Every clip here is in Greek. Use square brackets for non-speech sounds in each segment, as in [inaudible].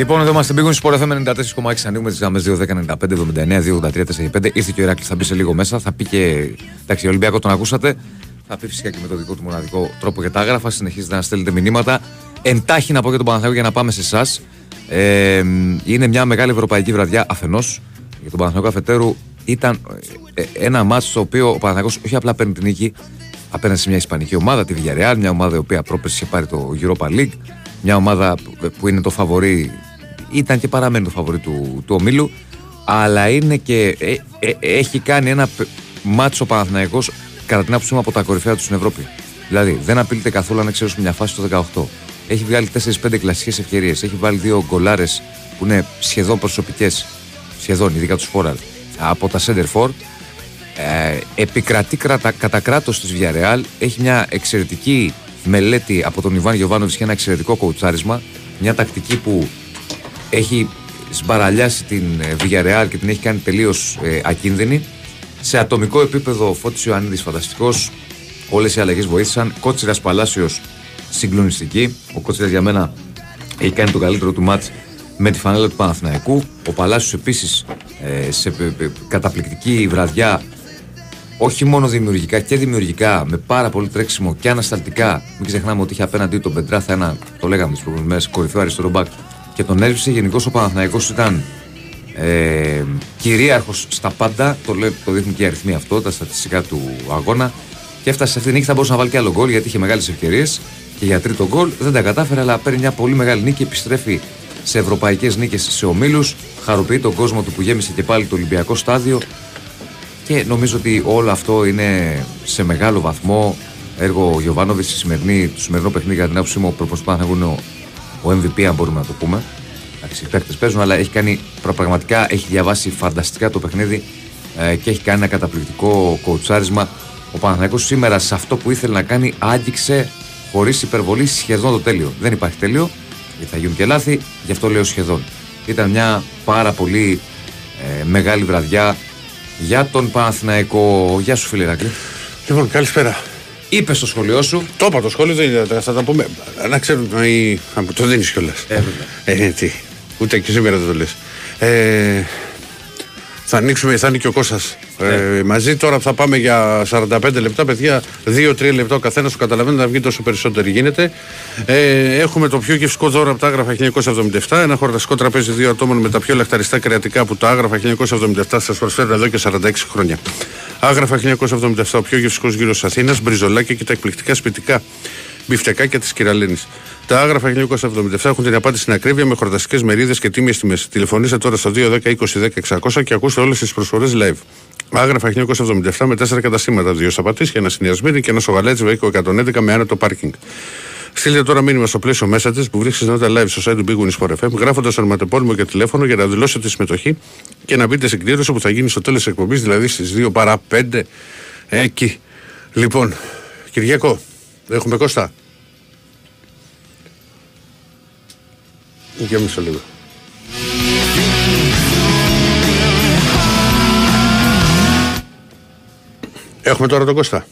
Λοιπόν, εδώ είμαστε πήγουν σπορ FM 94,6. Ανοίγουμε τις γραμμές 2.195, 79, 2.83, Ήρθε και ο Ηράκλη, θα μπει σε λίγο μέσα. Θα πει και. Εντάξει, ο Ολυμπιακό τον ακούσατε. Θα πει φυσικά και με το δικό του μοναδικό τρόπο για τα άγραφα. Συνεχίζετε να στέλνετε μηνύματα. Εντάχει να πω για τον Παναθηναϊκό για να πάμε σε εσάς. Ε, είναι μια μεγάλη ευρωπαϊκή βραδιά αφενός. Για τον Παναθηναϊκό αφετέρου ήταν ε, ένα μάτσο στο οποίο ο Παναθηναϊκός όχι απλά παίρνει την νίκη απέναντι σε μια Ισπανική ομάδα, τη Villarreal, μια ομάδα η οποία πρόπερσε είχε πάρει το Europa League, μια ομάδα που είναι το φαβορή, ήταν και παραμένει το φαβορή του, του ομίλου, αλλά είναι και ε, ε, έχει κάνει ένα μάτσο Παναθηναϊκός κατά την άποψή μου από τα κορυφαία του στην Ευρώπη. Δηλαδή δεν απειλείται καθόλου αν εξαιρέσουμε μια φάση το 18. Έχει βγάλει 4-5 κλασικές ευκαιρίες. Έχει βάλει δύο γκολάρες που είναι σχεδόν προσωπικές, σχεδόν ειδικά τους Φόραλ, από τα Center For. Ε, επικρατεί κρατα, κατά κράτος της Villarreal. Έχει μια εξαιρετική μελέτη από τον Ιβάν Γιοβάνοβιτ και ένα εξαιρετικό κοουτσάρισμα. Μια τακτική που έχει σμπαραλιάσει την ε, Villarreal και την έχει κάνει τελείως ε, ακίνδυνη. Σε ατομικό επίπεδο, ο Φώτης Ιωαννίδης φανταστικός. Όλες οι αλλαγές βοήθησαν. Κότσιρας Παλάσιος συγκλονιστική. Ο Κότσιρας για μένα έχει κάνει το καλύτερο του μάτς με τη φανέλα του Παναθηναϊκού. Ο Παλάσιος επίσης ε, σε καταπληκτική βραδιά όχι μόνο δημιουργικά και δημιουργικά, με πάρα πολύ τρέξιμο και ανασταλτικά. Μην ξεχνάμε ότι είχε απέναντί του τον Πεντράθα, ένα, το λέγαμε τις προηγούμενες μέρες, κορυφαίο αριστερό μπακ και τον έλειψε. Γενικώς ο Παναθηναϊκός ήταν ε, κυρίαρχος στα πάντα. Το, λέει, το δείχνουν και οι αριθμοί αυτό, τα στατιστικά του αγώνα. Και έφτασε σε αυτή την νίκη. Θα μπορούσε να βάλει και άλλο γκολ γιατί είχε μεγάλες ευκαιρίες και για τρίτο γκολ. Δεν τα κατάφερε, αλλά παίρνει μια πολύ μεγάλη νίκη. Επιστρέφει σε ευρωπαϊκές νίκες σε ομίλους. Χαροποιεί τον κόσμο του που γέμισε και πάλι το Ολυμπιακό στάδιο. Και νομίζω ότι όλο αυτό είναι σε μεγάλο βαθμό έργο Γιωβάνοβιτς στη σημερινή, το σημερινό παιχνίδι. Για την άποψή μου, ο να ο, ο MVP, αν μπορούμε να το πούμε. Εντάξει, οι παίχτε παίζουν, αλλά έχει κάνει πραγματικά έχει διαβάσει φανταστικά το παιχνίδι ε, και έχει κάνει ένα καταπληκτικό κοουτσάρισμα. Ο Παναθηναϊκός σήμερα σε αυτό που ήθελε να κάνει άγγιξε χωρίς υπερβολή σχεδόν το τέλειο. Δεν υπάρχει τέλειο, γιατί θα γίνουν και λάθη, γι' αυτό λέω σχεδόν. Ήταν μια πάρα πολύ ε, μεγάλη βραδιά για τον Παναθηναϊκό. Γεια σου, φίλε Ρακλή. Λοιπόν, καλησπέρα. Είπες στο σχολείο σου. Το είπα το σχόλιο, δεν είναι, θα τα πούμε. Να ξέρουν, ή... το δίνεις κιόλας. Ε, ε, τι. Ούτε και σήμερα δεν το λες. Ε, θα ανοίξουμε, θα είναι και ο Κώστας ε, μαζί. Τώρα θα πάμε για 45 λεπτά, παιδιά. 2-3 λεπτά ο καθένας που καταλαβαίνει να βγει τόσο περισσότερο γίνεται. Ε, έχουμε το πιο γευστικό δώρο από τα άγραφα 1977. Ένα χορταστικό τραπέζι δύο ατόμων με τα πιο λαχταριστά κρεατικά που τα άγραφα 1977 σας προσφέρουν εδώ και 46 χρόνια. Άγραφα 1977, ο πιο γευστικός γύρος Αθήνας, μπριζολάκια και τα εκπληκτικά σπιτικά μπιφτεκάκια της κυρα-Λένης. Τα άγραφα 1977 έχουν την απάντηση στην ακρίβεια με χορταστικές μερίδες και τίμιες τιμές. Τηλεφωνήστε τώρα στο 210-2010-600 και ακούστε όλες τις προσφορές live. Άγραφα 1977 με τέσσερα καταστήματα, δύο και ένα συνειασμίδι και ένα στο Γαλάτσι Βεΐκου 111 με άνετο πάρκινγκ. Στείλτε τώρα μήνυμα στο πλαίσιο μέσα της που βρίσκεται νότα live στο site του Big Wings for FM, γράφοντας ονοματεπώνυμο και τηλέφωνο για να δηλώσετε τη συμμετοχή και να μπείτε στην κλήρωση που θα γίνει στο τέλος της εκπομπής, δηλαδή στις 2 παρά 5 εκεί. Λοιπόν, Κυριακό, έχουμε Κώστα. Για μισό λίγο. Έχουμε τώρα τον Κώστα.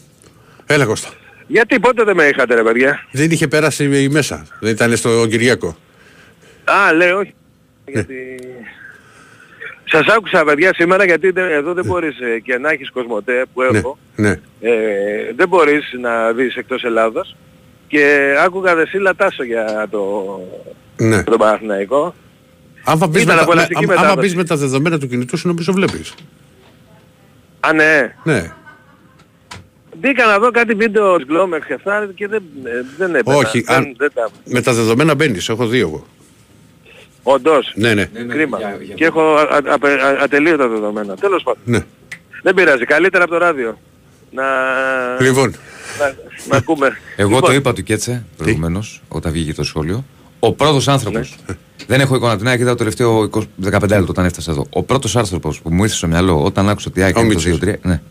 Έλα Κώστα. Γιατί πότε δεν με είχατε ρε παιδιά; Δεν είχε πέρασει η μέσα. Δεν ήταν στο Κυριακό. Α, λέω όχι. Ναι. Γιατί... Σας άκουσα παιδιά σήμερα γιατί εδώ δεν ναι. μπορείς ε, και να έχεις κοσμοτέ που ναι, έχω. Ναι. Ε, δεν μπορείς να δεις εκτός Ελλάδος. Και άκουγα Δεσίλα Τάσο για το, ναι. το Παναθηναϊκό. Αν θα πεις, με, τα, πεις με τα δεδομένα του κινητού σου νομίζω βλέπεις. Α, ναι. Ναι. Μπήκα να δω κάτι βίντεο Glomex και αυτά και δεν, δεν έπαιζα. Όχι, δεν, αν, δεν τα... με τα δεδομένα μπαίνεις, έχω δύο εγώ. Όντως. Ναι, ναι. Κρίμα. Για, για... Και έχω α, α, α, ατελείωτα δεδομένα. Τέλος πάντων. Ναι. Δεν πειράζει. Καλύτερα από το ράδιο. Να... Λοιπόν. Να, να ακούμε. Εγώ λοιπόν. το είπα του Κέτσε προηγουμένως, όταν βγήκε το σχόλιο. Ο πρώτος άνθρωπος. Ναι. Δεν έχω εικόνα την ΑΕΚ, είδα το τελευταίο 15 λεπτό όταν έφτασα εδώ. Ο πρώτος άνθρωπος που μου ήρθε στο μυαλό όταν άκουσα ότι η ΑΕΚ είναι το 2-3. Ναι.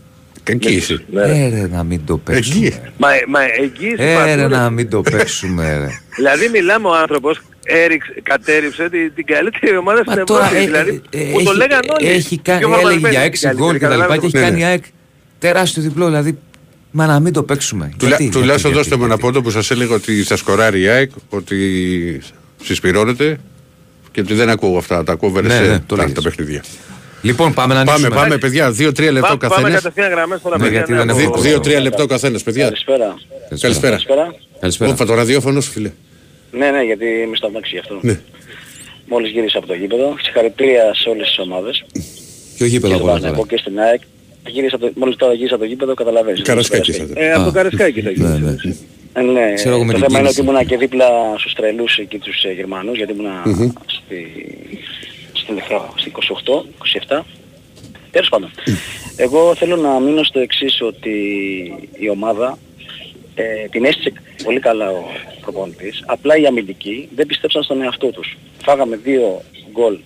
Εγγύηση. Ναι. Ε, να μην το παίξουμε. Μα, μα εγγύηση ε, να μην το παίξουμε. Ρε. δηλαδή μιλάμε ο άνθρωπος έριξε, κατέριψε την, την καλύτερη ομάδα στην Ευρώπη. Ε, δηλαδή, ε, που το λέγαν όλοι. Έχει κάνει, έλεγε για 6 γκολ και τα λοιπά και έχει κάνει ΑΕΚ τεράστιο διπλό. Δηλαδή, μα να μην το παίξουμε. Τουλάχιστον δώστε μου ένα πόντο που σας έλεγα ότι θα σκοράρει η ΑΕΚ, ότι συσπηρώνεται Γιατί δεν ακούω αυτά, τα ακούω Ναι, σε ναι, το τα, λέγες. τα παιχνίδια. Λοιπόν, πάμε να Πάμε, ανοίξουμε. πάμε, παιδιά. Δύο-τρία λεπτά ο Πά- Πάμε καθένα. κατευθείαν γραμμές τώρα Ναι, παιδιά. γιατί ναι, δεν από- έχω- Δύο-τρία λεπτά ο καθένα, παιδιά. Καλησπέρα. Καλησπέρα. Καλησπέρα. Καλησπέρα. Όπα το ραδιόφωνο σου, φίλε. Ναι, ναι, γιατί είμαι στο αμάξι γι' αυτό. Ναι. Μόλις γύρισα από το γήπεδο. Συγχαρητήρια σε όλες τις ομάδες. Ποιο γήπεδο Και από στον όλα τώρα; Παναθηναϊκό και στην ΑΕΚ. Γύρισα από το, μόλις τώρα γύρισα από το γήπεδο, καταλαβαίνεις. Καρασκάκη θα Ε, ήταν. Ε, από Α. το Καρασκάκι θα Ναι, ναι. γίνει. Ε, ναι, Ξέρω εγώ με το την θέμα είναι κίνηση. ότι ήμουνα και δίπλα στους τρελούς εκεί τους ε, Γερμανούς, γιατί ήμουνα στη, στην Εχρά, στη 28, 27. Τέλος πάντων. Εγώ θέλω να μείνω στο εξής ότι η ομάδα ε, την έστησε πολύ καλά ο προπονητής. Απλά οι αμυντικοί δεν πιστέψαν στον εαυτό τους. Φάγαμε δύο γκολ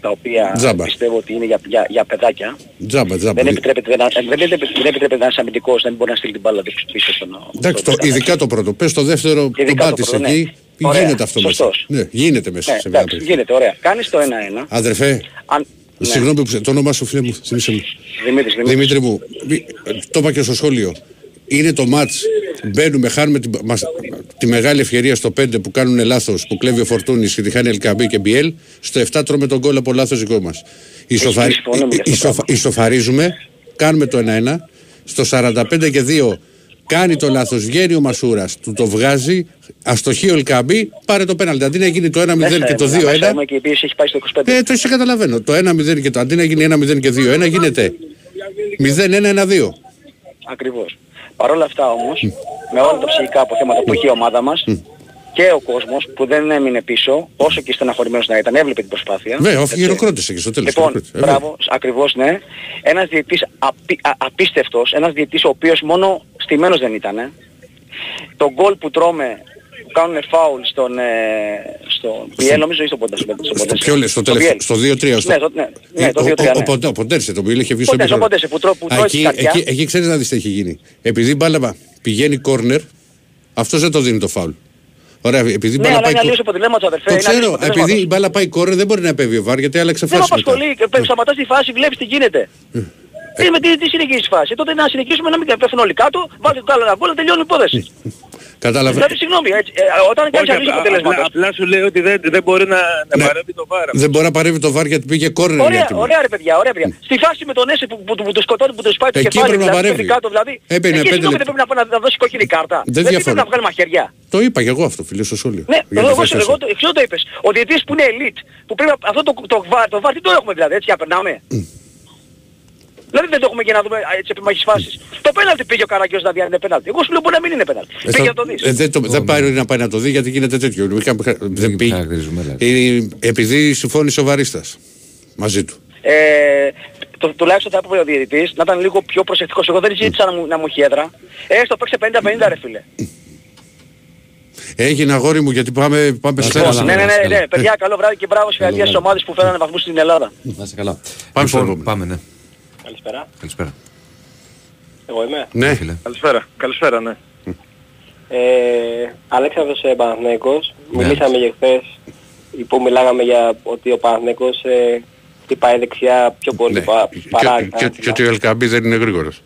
τα οποία Τζάμπα. πιστεύω ότι είναι για, για, για παιδάκια. Τζάμπα, τζάμπα. Δεν επιτρέπεται, να, δεν, επιτρέπεται- δεν επιτρέπεται ένας αμυντικός να μην μπορεί να στείλει την μπάλα πίσω στον Εντάξει, το, στον- ειδικά το πρώτο. Πες το δεύτερο, τον Ειδικά το πάτησε πρώτο, ναι. εκεί. Ωραία, Γίνεται αυτό μέσα. σωστός. Ναι, γίνεται μέσα Ναι, σε μια εντάξει, περιοχή. γίνεται, ωραία. Κάνεις το 1-1. Αδερφέ, Αν... ναι. συγγνώμη που ξε- το όνομά σου, φίλε μου, θυμίσαι μου. Δημήτρης, Δημήτρης. Δημήτρη μου, μη- το είπα και στο σχόλιο. Είναι το μάτς. Μπαίνουμε, χάνουμε τη, μας, τη μεγάλη ευκαιρία στο 5 που κάνουν λάθος, που κλέβει ο Φορτούνης και τη χάνει Ελκαμπή και Μπιέλ. Στο 7 τρώμε τον κόλλο από λάθος δικό μας. Ισοφαρι... συμφωνούμε για αυτό το ισοφα- πράγμα. Ισοφαρίζουμε, κάνουμε το 1-1. Στο 45 και 2 κάνει το λάθος, βγαίνει ο Μασούρας, του το βγάζει, αστοχεί ο Ελκαμπή, πάρε το πέναλτι. Αντί να γίνει το 1-0 Μέσα και το ήμουνα, μέσα 2-1, ήμουνα και η πίεση έχει πάει στο 25. ε, το σε καταλαβαίνω. Το 1-0 και το αντί να γίνει 1-0 και 2-1 γίνεται 0-1-1-2. Ακριβώς. Παρ' όλα αυτά όμως, με όλα τα ψυχικά αποθέματα που έχει η ομάδα μας και ο κόσμος που δεν έμεινε πίσω, όσο και στεναχωρημένος να ήταν, έβλεπε την προσπάθεια. Βέβαια, αφού Έτσι. χειροκρότησε και στο τέλος. Λοιπόν, χειροκρότησε. Ε, βέβαια. μπράβο, ακριβώς ναι. Ένας διαιτής απί, α, απίστευτος, ένας διαιτής ο οποίος μόνο στημένος δεν ήταν. Ε. Το γκολ που τρώμε, που κάνουν φάουλ στον, ε, στον Πιέλ, νομίζω ή στον Ποντέ. Στον Στο Ποντέ. ποιο λες, στο τελευταίο, στο 2-3. στο- Ναι, το- ναι, ναι, Ε, το ο- 2-3, ο- ναι. ο Ποντέ- Ο Ποντέρσε, το που είχε βγει στο Ποντές, ο επίπεδο. Ποντές, που τρώ- που τρώει Εκεί- την καρδιά. εκεί- Εκεί ξέρεις να δεις τι έχει γίνει. Επειδή η μπάλα πηγαίνει κόρνερ, αυτός δεν το δίνει το φάουλ. Ωραία, επειδή η Ναι, μπάλα αλλά πάει είναι αλλιώς κο- αποτελέσματος αδερφέ. Το είναι αλλιώς ξέρω, αποτελέσματος. επειδή η μπάλα πάει κόρνερ δεν μπορεί να επέβει ο βάρ γιατί άλλαξε Δεν με φάση μετά. απασχολεί. Και πε- Σταματάς τη φάση, βλέπεις τι γίνεται. Τι, με, τι, τι συνεχίζεις φάση. Ε, Τότε να συνεχίσουμε να μην πέφτουν όλοι κάτω, βάλτε το άλλο ένα γκολ, τελειώνει η υπόθεση. Κατάλαβε. Δηλαδή συγγνώμη, έτσι, ε, όταν κάνεις Όχι, αλλίωση απλά, αποτελέσματος. απλά σου λέει ότι δεν, δεν μπορεί να, να Ναι. παρέμβει το βάρα. Δεν μπορεί να παρεύει το βάρ γιατί πήγε κόρνερ. Ωραία, γιατί- ωραία ρε παιδιά, ωραία παιδιά. Στη φάση με τον Έσε που, που, που, του σκοτώνει, που του σπάει το Εκεί κεφάλι, πρέπει να δηλαδή, παρέμβει. πέφτει κάτω, δηλαδή. Έπαιρνε εκεί πέντε συγγνώμη λεπτά. δεν πρέπει να, να, να δώσει κόκκινη κάρτα. Δεν διαφωνώ. πρέπει να βγάλει μαχαιριά. Το είπα και εγώ αυτό, φίλε, στο σχόλιο. Ναι, Για εγώ, τη εγώ, θέση εγώ, σου. το- εξής το είπες. Ο διετής που είναι elite, που πρέπει να- αυτό το, το, βάρ, το βάρ, τι το έχουμε δηλαδή, έτσι για περνάμε; Δηλαδή δεν το έχουμε για να δούμε α, έτσι επιμαχείς φάσεις. Το πέναλτι πήγε ο Καραγκιός να δει αν είναι πέναλτι. Εγώ σου λέω μπορεί να μην είναι πέναλτι. Ε, Πήγε θα- να το δεις. ε, δεν, το, δεν πάει να πάει να το δει γιατί γίνεται τέτοιο. Είχα- Δεν πήγε. χαρακτηρίζουμε, δηλαδή. Ε, επειδή συμφώνησε ο Βαρίστας μαζί του. Ε, το, τουλάχιστον θα έπρεπε ο διαιτητής να ήταν λίγο πιο προσεκτικός. Εγώ δεν ζήτησα να μου, να μου έχει έδρα. Ε, έστω παίξε 50-50 ρε φίλε. Έγινε αγόρι μου γιατί πάμε, πάμε στο καλά, τέλος. ναι, ναι, ναι, καλά. ναι, παιδιά, καλό βράδυ και μπράβο συγχαρητήρια στις ομάδες που φέρανε βαθμούς στην Ελλάδα. Να είσαι καλά. Πάμε στο Λοιπόν, επόμενο. πάμε, ναι. Καλησπέρα. Καλησπέρα. Εγώ είμαι. Ναι, Φίλε. Καλησπέρα, καλησπέρα, ναι. Ε, Αλέξανδρος ε, Παναθηναϊκός. Ναι. Μιλήσαμε για χθες που μιλάγαμε για ότι ο Παναθηναϊκός ε, χτυπάει δεξιά πιο πολύ ναι. πα, παρά Και- και- Και ότι ο Ελκαμπή δεν είναι γρήγορος.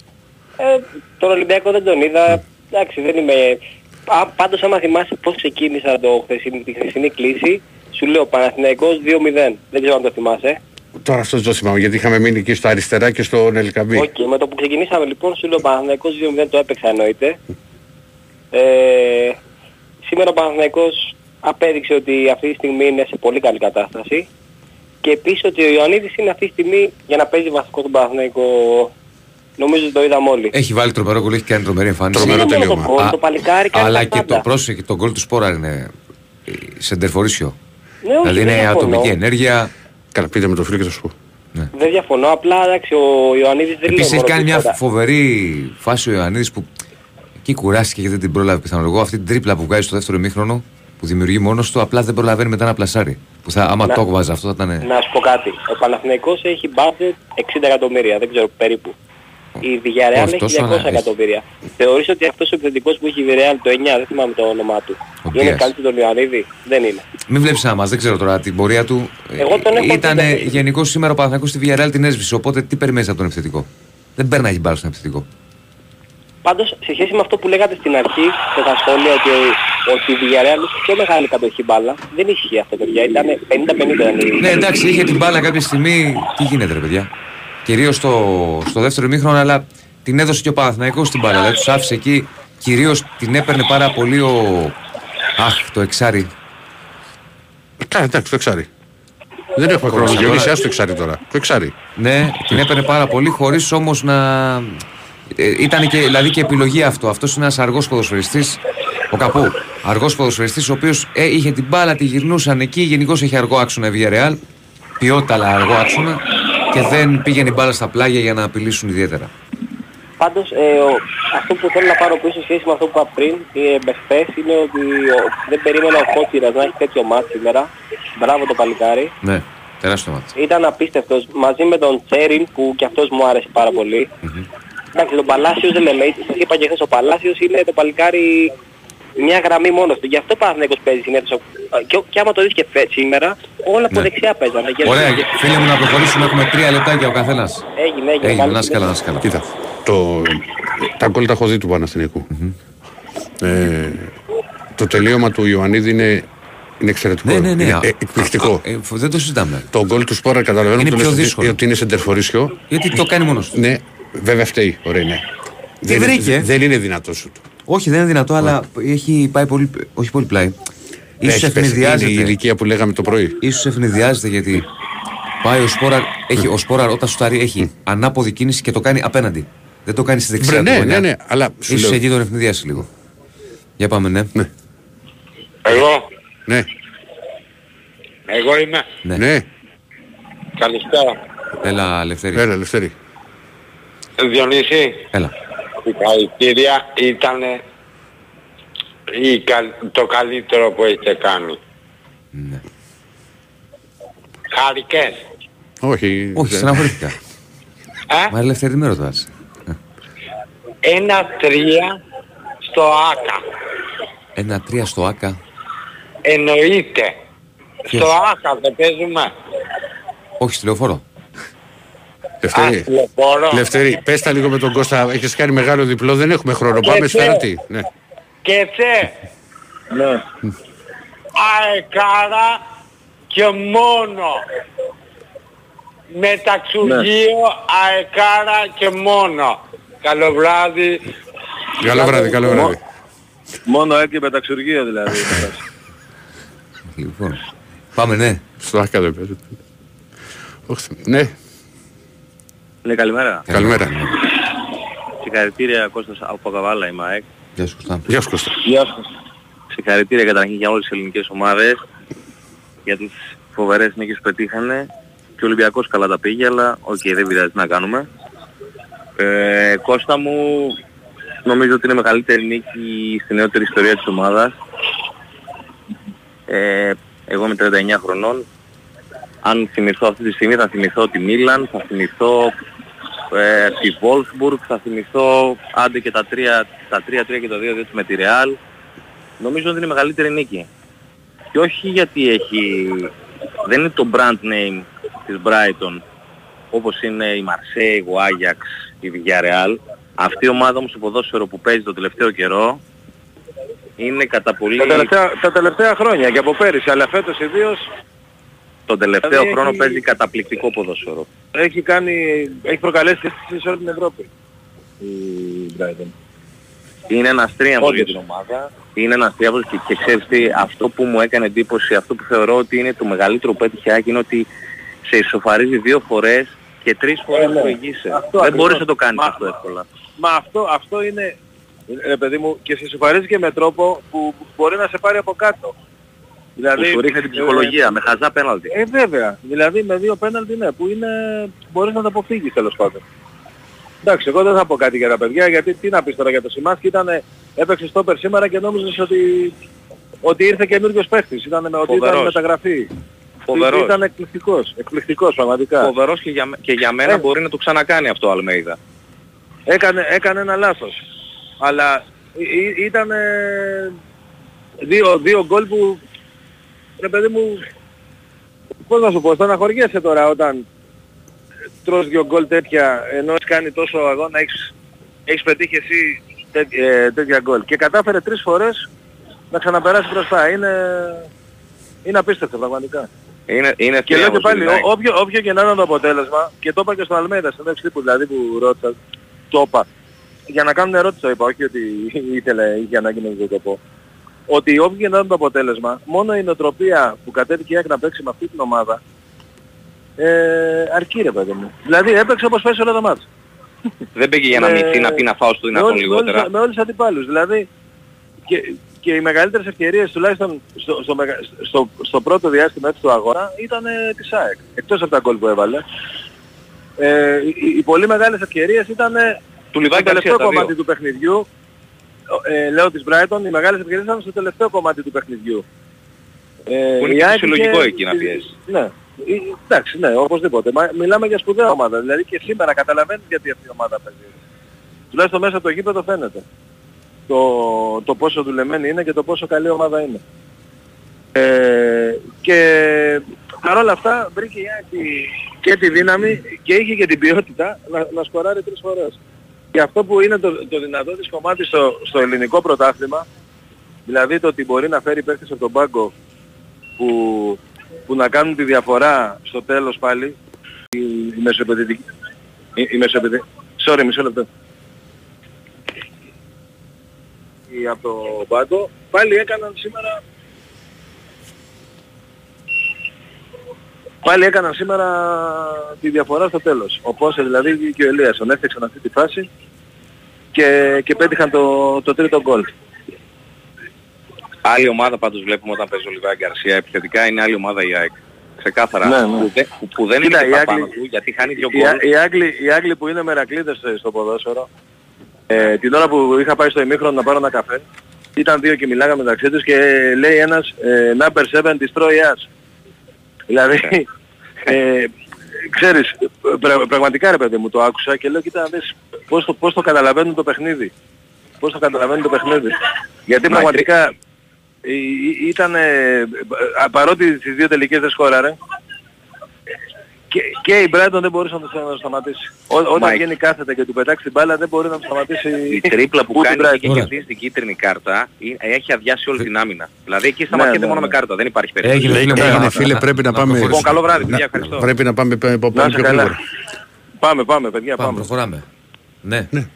Ε, τον Ολυμπιακό δεν τον είδα. Εντάξει, δεν είμαι... Α, πάντως άμα θυμάσαι πώς ξεκίνησα το χθεσινή, τη χθεσινή κλίση, σου λέω Παναθηναϊκός 2-0. Δεν ξέρω αν το θυμάσαι. Τώρα αυτό δεν το θυμάμαι γιατί είχαμε μείνει εκεί στα αριστερά και στον Ελ Κααμπί. Οκ, με το που ξεκινήσαμε λοιπόν σου λέω Παναθηναϊκός 2-0 το έπαιξα εννοείται. Ε, σήμερα ο Παναθηναϊκός απέδειξε ότι αυτή τη στιγμή είναι σε πολύ καλή κατάσταση και επίσης ότι ο Ιωαννίδης είναι αυτή τη στιγμή για να παίζει βασικό τον Παναθηναϊκό νομίζω το είδαμε όλοι. Έχει βάλει τρομερό γκολ, έχει κάνει τρομερή εμφάνιση. Τρομερό Δεν είναι μόνο τελείωμα. το γκολ, Α, το παλικάρι κάνει Αλλά τα και το πάντα. πρόσεχε, το γκολ του Σπόραρ είναι ε, σεντερφορίσιο. Ναι, όχι, Δηλαδή δεν είναι διαφωνώ. ατομική ενέργεια. Καλά, πείτε με το φίλο και θα σου πω. Δεν διαφωνώ, απλά εντάξει ο Ιωαννίδης δεν Επίσης λέει έχει μόνο κάνει μια τίποτα. φοβερή φάση ο Ιωαννίδης που εκεί κουράστηκε και δεν την πρόλαβε πιθανολογώ. Αυτή την τρίπλα που βγάζει στο δεύτερο ημίχρονο που δημιουργεί μόνος του, απλά δεν προλαβαίνει μετά να πλασάρει. Που θα, άμα Να- το έβαζε αυτό θα ήταν. Να σου πω κάτι. Ο Παναθηναϊκός έχει budget 60 εκατομμύρια, δεν ξέρω περίπου. Η Villarreal Όχι, έχει τόσο, 200 ναι, έχει. εκατομμύρια. Θεωρείς ότι αυτός ο επιθετικός που έχει η Villarreal το 9, δεν θυμάμαι το όνομά του, Ο είναι Ντίας. καλύτερο τον Ιωαννίδη; Δεν είναι. Μην βλέπεις ένα μας, δεν ξέρω τώρα την πορεία του. Εγώ τον έχω Ήταν δει. γενικώ σήμερα ο Παναθηναϊκός στη Villarreal την έσβησε. Οπότε τι περιμένεις από τον επιθετικό; Δεν παίρνει μπάλα στον επιθετικό. Πάντως, σε σχέση με αυτό που λέγατε στην αρχή, σε τα σχόλια, ότι, ότι η Villarreal είχε πιο μεγάλη κατοχή μπάλα, δεν ισχύει αυτό, παιδιά. Ήταν 50-50. Ναι, εντάξει, είχε την μπάλα κάποια στιγμή. Τι γίνεται, ρε παιδιά; Κυρίως στο, στο δεύτερο ημίχρονο, αλλά την έδωσε και ο Παναθηναϊκός την μπάλα. Δηλαδή τους άφησε εκεί. Κυρίως την έπαιρνε πάρα πολύ ο. Αχ, το εξάρι. Κάνε εντάξει, το εξάρι. Δεν έχουμε χρόνο. τώρα. Διονύση, ας το εξάρι τώρα. Το εξάρι. Ναι, την έπαιρνε πάρα πολύ χωρίς όμως να. Ε, ήταν και, δηλαδή και επιλογή αυτό. Αυτός είναι ένας αργός ποδοσφαιριστής. Ο Καπού. Αργός ποδοσφαιριστής, ο οποίος ε, είχε την μπάλα, τη γυρνούσαν εκεί. Γενικώς έχει αργό άξονα η Villarreal. Ποιότητα, αλλά αργό άξονα. Και δεν πήγαινε η μπάλα στα πλάγια για να απειλήσουν ιδιαίτερα. Πάντως, ε, ο, αυτό που θέλω να πάρω πίσω σε σχέση με αυτό που είπα πριν, ε, με χθες, είναι ότι ο, δεν περίμενα ο Κόκκυρας να έχει τέτοιο μάτι σήμερα. Μπράβο το παλικάρι. Ναι, τεράστιο μάτι. Ήταν απίστευτος. Μαζί με τον Τσέριν που και αυτός μου άρεσε πάρα πολύ. Εντάξει, τον Παλάσιος δεν λέμε. Σας είπα και χθες, ο Παλάσιος είναι το παλικάρι μια γραμμή μόνος του. Γι' αυτό Παναθηναϊκός παίζει συνήθως. ο- Και, και άμα το δεις και φε- σήμερα, όλα από Ναι. δεξιά παίζανε. Και- Ωραία, φίλε μου, να προχωρήσουμε. Έχουμε τρία λεπτάκια ο καθένας. Έγινε, έγινε. Έγινε, Καλή να είσαι καλά, να συνέχεια. είσαι καλά. Κοίτα, το, τα γκολ τα έχω δει του παναθηναικου Ε, το τελείωμα του Ιωαννίδη είναι, είναι εξαιρετικό. Ναι, ναι, ναι. Είναι Α, ε, εκπληκτικό. α, ε, δεν το συζητάμε. Το γκολ του Σπόρα καταλαβαίνω Είναι που πιο λες ότι- δύσκολο. ότι είναι σεντερφορίσιο. Γιατί το κάνει μόνος του. Ναι, βέβαια φταίει. Ωραία, ναι. δεν, βρήκε; δεν είναι δυνατός σου. Όχι, δεν είναι δυνατό, αλλά έχει πάει πολύ. Όχι πολύ πλάι. Ίσως Έχει πέσει. Είναι η ευνηδιάζεται. ηλικία που λέγαμε το πρωί. Ίσως ευνηδιάζεται γιατί πάει ο Σπόραρ, έχει, ο Σπόραρ όταν σουτάρει έχει ανάποδη κίνηση και το κάνει απέναντι. Δεν το κάνει στη δεξιά Βρε, του ναι, γωνιά. ναι, ναι, αλλά σου Ίσως λέω- εκεί τον ευνηδιάσει λίγο. Για πάμε, ναι. Ναι. Εγώ, Ναι, εγώ είμαι. Ναι. ναι. Καλησπέρα. Έλα, Λευτέρη. Έλα, Λευτέρη. Διονύση, Έλα. Συγχαρητήρια ήταν το καλύτερο που έχετε κάνει. Ναι. Χάρηκες. Όχι. Όχι, δεν- στεναχωρήθηκα. Ε; Μα Λευτέρη με ρωτάς. Ένα τρία στο ΆΚΑ. Ένα τρία στο ΆΚΑ. Εννοείται. Ποιος; Στο ΆΚΑ δεν παίζουμε. Όχι, στη λεωφόρο. Λευτέρη. Α, λεωφόρο. Λευτέρη, πες τα λίγο με τον Κώστα. Έχεις κάνει μεγάλο διπλό, δεν έχουμε χρόνο. Πάμε Λευτέρη. σφαίρατη. Ναι. Και θε. Ναι. αεκάρα και μόνο. Μεταξουργείο αεκάρα και μόνο. Καλό βράδυ. Καλό βράδυ, καλό βράδυ. Μόνο έτσι μεταξουργείο δηλαδή. Λοιπόν. Πάμε, ναι. Στο ΆΚΑ δεν παίζεται. Όχι, Ναι, ναι, καλημέρα. καλημέρα. Συγχαρητήρια Κώστας από Καβάλα είμαι ΑΕΚ. Γεια σου, Κωστά. Γεια σου Κώστα. Γεια σας. Συγχαρητήρια καταρχήν για όλες τις ελληνικές ομάδες για τις φοβερές νίκες που πετύχανε και ο Ολυμπιακός καλά τα πήγε αλλά οκ δεν πειράζει τι να κάνουμε. Ε, Κώστα μου νομίζω ότι είναι η μεγαλύτερη νίκη στη νεότερη ιστορία της ομάδας. Ε, εγώ είμαι 39 χρονών. Αν θυμηθώ αυτή τη στιγμή θα θυμηθώ τη Μίλαν, θα θυμηθώ ε, τη Wolfsburg, θα θυμηθώ άντε και τα 3, τα 3-3 και το 2-2 με τη Real. Νομίζω ότι είναι η μεγαλύτερη νίκη. Και όχι γιατί έχει... δεν είναι το brand name της Brighton όπως είναι η Marseille, ο Ajax, η Villarreal. Αυτή η ομάδα όμως στο ποδόσφαιρο που παίζει το τελευταίο καιρό είναι κατά πολύ... Τα τελευταία, τα τελευταία χρόνια και από πέρυσι, αλλά φέτος ιδίως Τον τελευταίο Δηλαδή χρόνο έχει- παίζει καταπληκτικό ποδόσφαιρο. έχει, κάνει, έχει προκαλέσει αίσθηση σε όλη την Ευρώπη. Η Brighton. Είναι ένας τρίαμβος Όντως. για την ομάδα. Είναι ένας τρίαμβος και, και ξέρεις τι, αυτό που μου έκανε εντύπωση, αυτό που θεωρώ ότι είναι το μεγαλύτερο που έτυχε Άκη, είναι ότι σε ισοφαρίζει δύο φορές και τρεις φορές ναι. που ηγείσαι. Αυτό Δεν ακριβώς. μπορείς να το κάνεις Μα- αυτό εύκολα. Μα αυτό, αυτό είναι, ρε παιδί μου, και σε σοφαρίζει και με τρόπο που μπορεί να σε πάρει από κάτω. Που σου ρίχνει την ε, ψυχολογία με χαζά πέναλτι. Ε, βέβαια. Δηλαδή με δύο πέναλτι ναι, που είναι, μπορείς να τα αποφύγεις τέλος πάντων. Εντάξει, εγώ δεν θα πω κάτι για τα παιδιά, γιατί τι να πεις τώρα για το Σιμάσκι, ήταν, έπαιξε στόπερ σήμερα και νόμιζες ότι, ότι ήρθε καινούριος παίχτης, ήταν, με- ότι ήταν Φοβερός. μεταγραφή. Φοβερός. Ήταν εκπληκτικός, εκπληκτικός πραγματικά. Φοβερός και για, μέ- και για μένα Ε. μπορεί να το ξανακάνει αυτό ο Αλμέιδα. Έκανε, έκανε ένα λάθος. Αλλά ή- ή- ήταν δύο, δύο γκολ που, ρε παιδί μου, πώς να σου πω, στεναχωριέσαι τώρα όταν τρως δύο γκολ τέτοια ενώ έχεις κάνει τόσο αγώνα, έχεις, έχεις πετύχει εσύ τέ- ε, τέτοια γκολ. Και κατάφερε τρεις φορές να ξαναπεράσει μπροστά. Είναι, είναι απίστευτο πραγματικά. Είναι, είναι Και λέω θρίαμβος και πάλι, του Λιβάη. ό- όποιο, όποιο και να είναι το αποτέλεσμα, και το είπα και στον Αλμέιδα, στην έξι τύπους δηλαδή που ρώτησα, το είπα. Για να κάνουν ερώτηση το είπα, όχι ότι [laughs] ήθελε, είχε ανάγκη να το πω. Ότι όποιο και να είναι το αποτέλεσμα, μόνο η νοοτροπία που κατέβηκε η ΑΕΚ να παίξει με αυτή την ομάδα, ε, αρκεί ρε παιδί μου. Δηλαδή έπαιξε όπως παίζει όλα τα μάτια. Δεν πήγε για να με- μυθεί να πει να φάω στο με δυνατόν όλους- με όλους- λιγότερα. Με όλους τους αντιπάλους. Δηλαδή και, και οι μεγαλύτερες ευκαιρίες τουλάχιστον στο, στο, μεγα- στο, στο πρώτο διάστημα έτσι του αγώνα ήταν ε, της ΑΕΚ. Εκτός από τα γκολ που έβαλε. Ε, οι, οι πολύ μεγάλες ευκαιρίες ήταν ε, Του Λιβάη στο τελευταίο Γκαρσία τα κομμάτι δύο. του παιχνιδιού. Ε, λέω της Brighton, οι μεγάλες ευκαιρίες ήταν στο τελευταίο κομμάτι του παιχνιδιού. Ε, Που είναι η και ΑΕΚ φυσιολογικό είχε- εκεί να πιέζει. Ναι. Ε, Εντάξει, ναι, οπωσδήποτε. Μα, μιλάμε για σπουδαία ομάδα. Δηλαδή και σήμερα καταλαβαίνεις γιατί αυτή η ομάδα παίζει. Τουλάχιστον μέσα από το γήπεδο φαίνεται. Το, το πόσο δουλεμένη είναι και το πόσο καλή ομάδα είναι. Ε, και παρόλα αυτά βρήκε η Άκη και τη δύναμη και είχε και την ποιότητα να, να σκοράρει τρεις φορές. Και αυτό που είναι το, το δυνατό της κομμάτι στο, στο ελληνικό πρωτάθλημα, δηλαδή το ότι μπορεί να φέρει παίχτες από τον πάγκο που, που να κάνουν τη διαφορά στο τέλος πάλι, η, η μεσοεπαιδευτική. Η, η μεσοεπαιδε- Sorry, μισό λεπτό. Η, από το πάγκο, πάλι έκαναν σήμερα Πάλι έκαναν σήμερα τη διαφορά στο τέλος. Ο Πόσε δηλαδή και ο Ελίασον έφτιαξαν αυτή τη φάση και, και πέτυχαν το, το τρίτο γκολ. Άλλη ομάδα πάντως βλέπουμε όταν παίζει ο Λιβάη Γκαρσία. Επιθετικά είναι άλλη ομάδα η ΑΕΚ. Ξεκάθαρα. Ναι, ναι. Που, δεν, που, που δεν Κοίτα, είναι και οι πάνω Άγγλοι- του γιατί χάνει δύο Οι, γκολ. Α- οι, Άγγλοι, οι Άγγλοι που είναι μερακλείδες στο- στο ποδόσφαιρο, ε, την ώρα που είχα πάει στο ημίχρονο να πάρω ένα καφέ, ήταν δύο και μιλάγαμε μεταξύ τους και λέει ένας ε, number 7 destroy us. Δηλαδή, ε, ξέρεις, πρα- πραγματικά ρε παιδί μου το άκουσα και λέω κοίτα να δεις πώς το, πώς το καταλαβαίνουν το παιχνίδι. Πώς το καταλαβαίνουν το παιχνίδι. Γιατί Μα, πραγματικά ε, ε, ήταν, ε, α, παρότι τις δύο τελικές δεν σκόραρε, και, και η Brighton δεν μπορούσε να το, να το σταματήσει. Ό, όταν Μα, βγαίνει κάθετα και του πετάξει την μπάλα δεν μπορεί να το σταματήσει Η τρίπλα που ούτε η κάνει και Brighton. κερδίζει την κίτρινη κάρτα είναι- έχει αδειάσει όλη την άμυνα. Δηλαδή εκεί Ναι, σταματιέται ναι, μόνο ναι. με κάρτα. Δεν υπάρχει περίπτωση. Έγινε, φίλε, Έγινε, να- φίλε, να- πρέπει να πάμε- προχωρήσουμε. Λοιπόν, καλό βράδυ, Να- παιδιά. Ευχαριστώ. Πρέπει να πάμε, πάμε, πάμε Να πιο είσαι καλά. γρήγορα. Πάμε, πάμε παιδιά, Πάμε, πάμε. προχωράμε. Ναι, Ναι.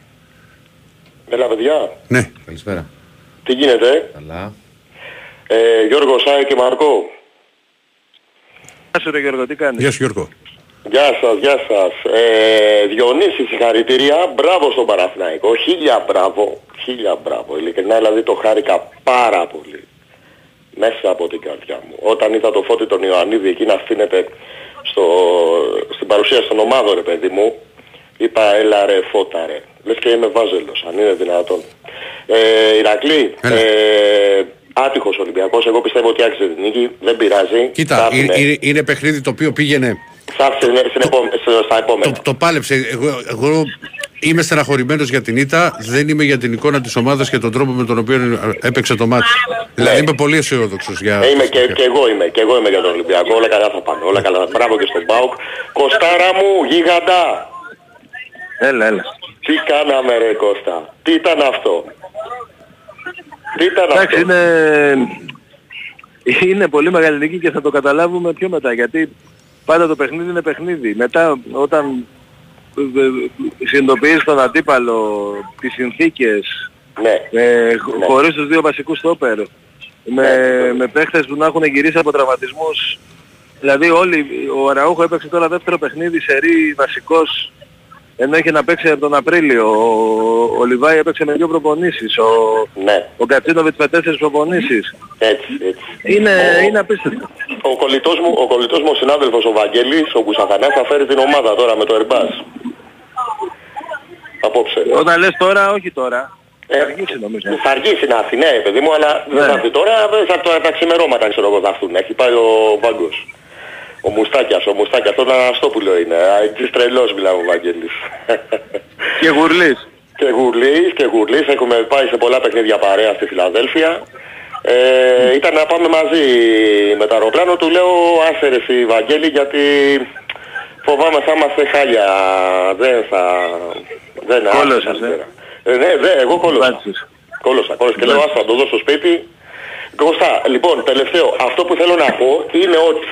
Έλα παιδιά, Ναι. καλησπέρα. τι γίνεται, Καλά. ε, Γιώργο Σάι και Μαρκό. Γεια σου ρε Γιώργο, τι κάνεις; Γεια σου Γιώργο. Γεια σας, γεια σας. Ε, Διονύση, συγχαρητήρια. Μπράβο στον Παναθηναϊκό. Χίλια μπράβο. Χίλια μπράβο. Ειλικρινά δηλαδή το χάρηκα πάρα πολύ. Μέσα από την καρδιά μου. Όταν είδα το φώτι τον Ιωαννίδη εκεί να αφήνεται στο, στην παρουσία των ομάδων ρε παιδί μου, είπα έλα ρε φώτα ρε. Λες και είμαι βάζελος, αν είναι δυνατόν. Ε, Ηρακλή, Έλα. ε, άτυχος Ολυμπιακός. Εγώ πιστεύω ότι άξιζε την νίκη. Δεν πειράζει. Θα Κοίτα, έρθουμε- είναι, είναι, είναι παιχνίδι το οποίο πήγαινε. Θα έρθει στην- στην επόμε- στο- στα επόμενα. Το, το πάλεψε. Εγώ, εγώ είμαι στεναχωρημένος για την ήττα. Δεν είμαι για την εικόνα της ομάδας και τον τρόπο με τον οποίο έπαιξε το μάτι. Δηλαδή είμαι πολύ αισιόδοξος για. Ε, είμαι και, και εγώ είμαι, και εγώ είμαι για τον Ολυμπιακό, όλα καλά θα πάνε, όλα καλά. Μπράβο και στον Πάουκ. Κοστάρα μου, γίγαντα. Έλα, έλα. Τι κάναμε ρε Κώστα, τι ήταν αυτό; Τι ήταν Εντάξει, αυτό. είναι, είναι πολύ μεγάλη νίκη και θα το καταλάβουμε πιο μετά. Γιατί πάντα το παιχνίδι είναι παιχνίδι. Μετά όταν ε, ε, συνειδητοποιείς τον αντίπαλο, τις συνθήκες, Ναι, ε, χω- Ναι. χωρίς τους δύο βασικούς στόπερ, με, Ναι. με παίχτες που να έχουν γυρίσει από τραυματισμούς. Δηλαδή όλοι, ο Αραούχο έπαιξε τώρα δεύτερο παιχνίδι σε ρί βασικός ενώ είχε να παίξει από τον Απρίλιο. Ο, ο Λιβάη έπαιξε με δύο προπονήσεις. Ο, ναι, ο Κατσίνοβιτς με τέσσερις προπονήσεις. έτσι, έτσι. Είναι, Ο- είναι απίστευτο. Ο κολλητός μου, ο κολλητός μου ο συνάδελφος ο Βαγγέλης, ο Κουσαθανάς θα φέρει την ομάδα τώρα με το Airbus. Απόψε. Όταν λες τώρα, όχι τώρα. Ε, Θα αργήσει νομίζω. Θα αργήσει να έρθει, ναι, παιδί μου, αλλά δεν Ναι. θα έρθει τώρα, θα τα, τα ξημερώματα ξέρω εγώ θα έρθουν. Έχει πάει ο Βάγκος. Ο Μουστάκιας, ο Μουστάκιας, τον Αναστόπουλο είναι. Αιτής τρελός μιλάμε ο Βαγγέλης. Και γουρλής. και γουρλής και γουρλής, έχουμε πάει σε πολλά παιχνίδια παρέα στη Φιλαδέλφια. Ε, ήταν να πάμε μαζί με το αεροπλάνο, του λέω άσε ρε εσύ Βαγγέλη γιατί φοβάμαι θα είμαστε χάλια, δεν θα... Δεν Κόλωσες, άσε, ε. Ε, ναι, δε, εγώ κόλωσα. Μπάτσες. Κόλωσα, κόλωσα. Και λέω ας θα το δω στο σπίτι. Κώστα, λοιπόν, τελευταίο. Αυτό που θέλω να πω είναι ότι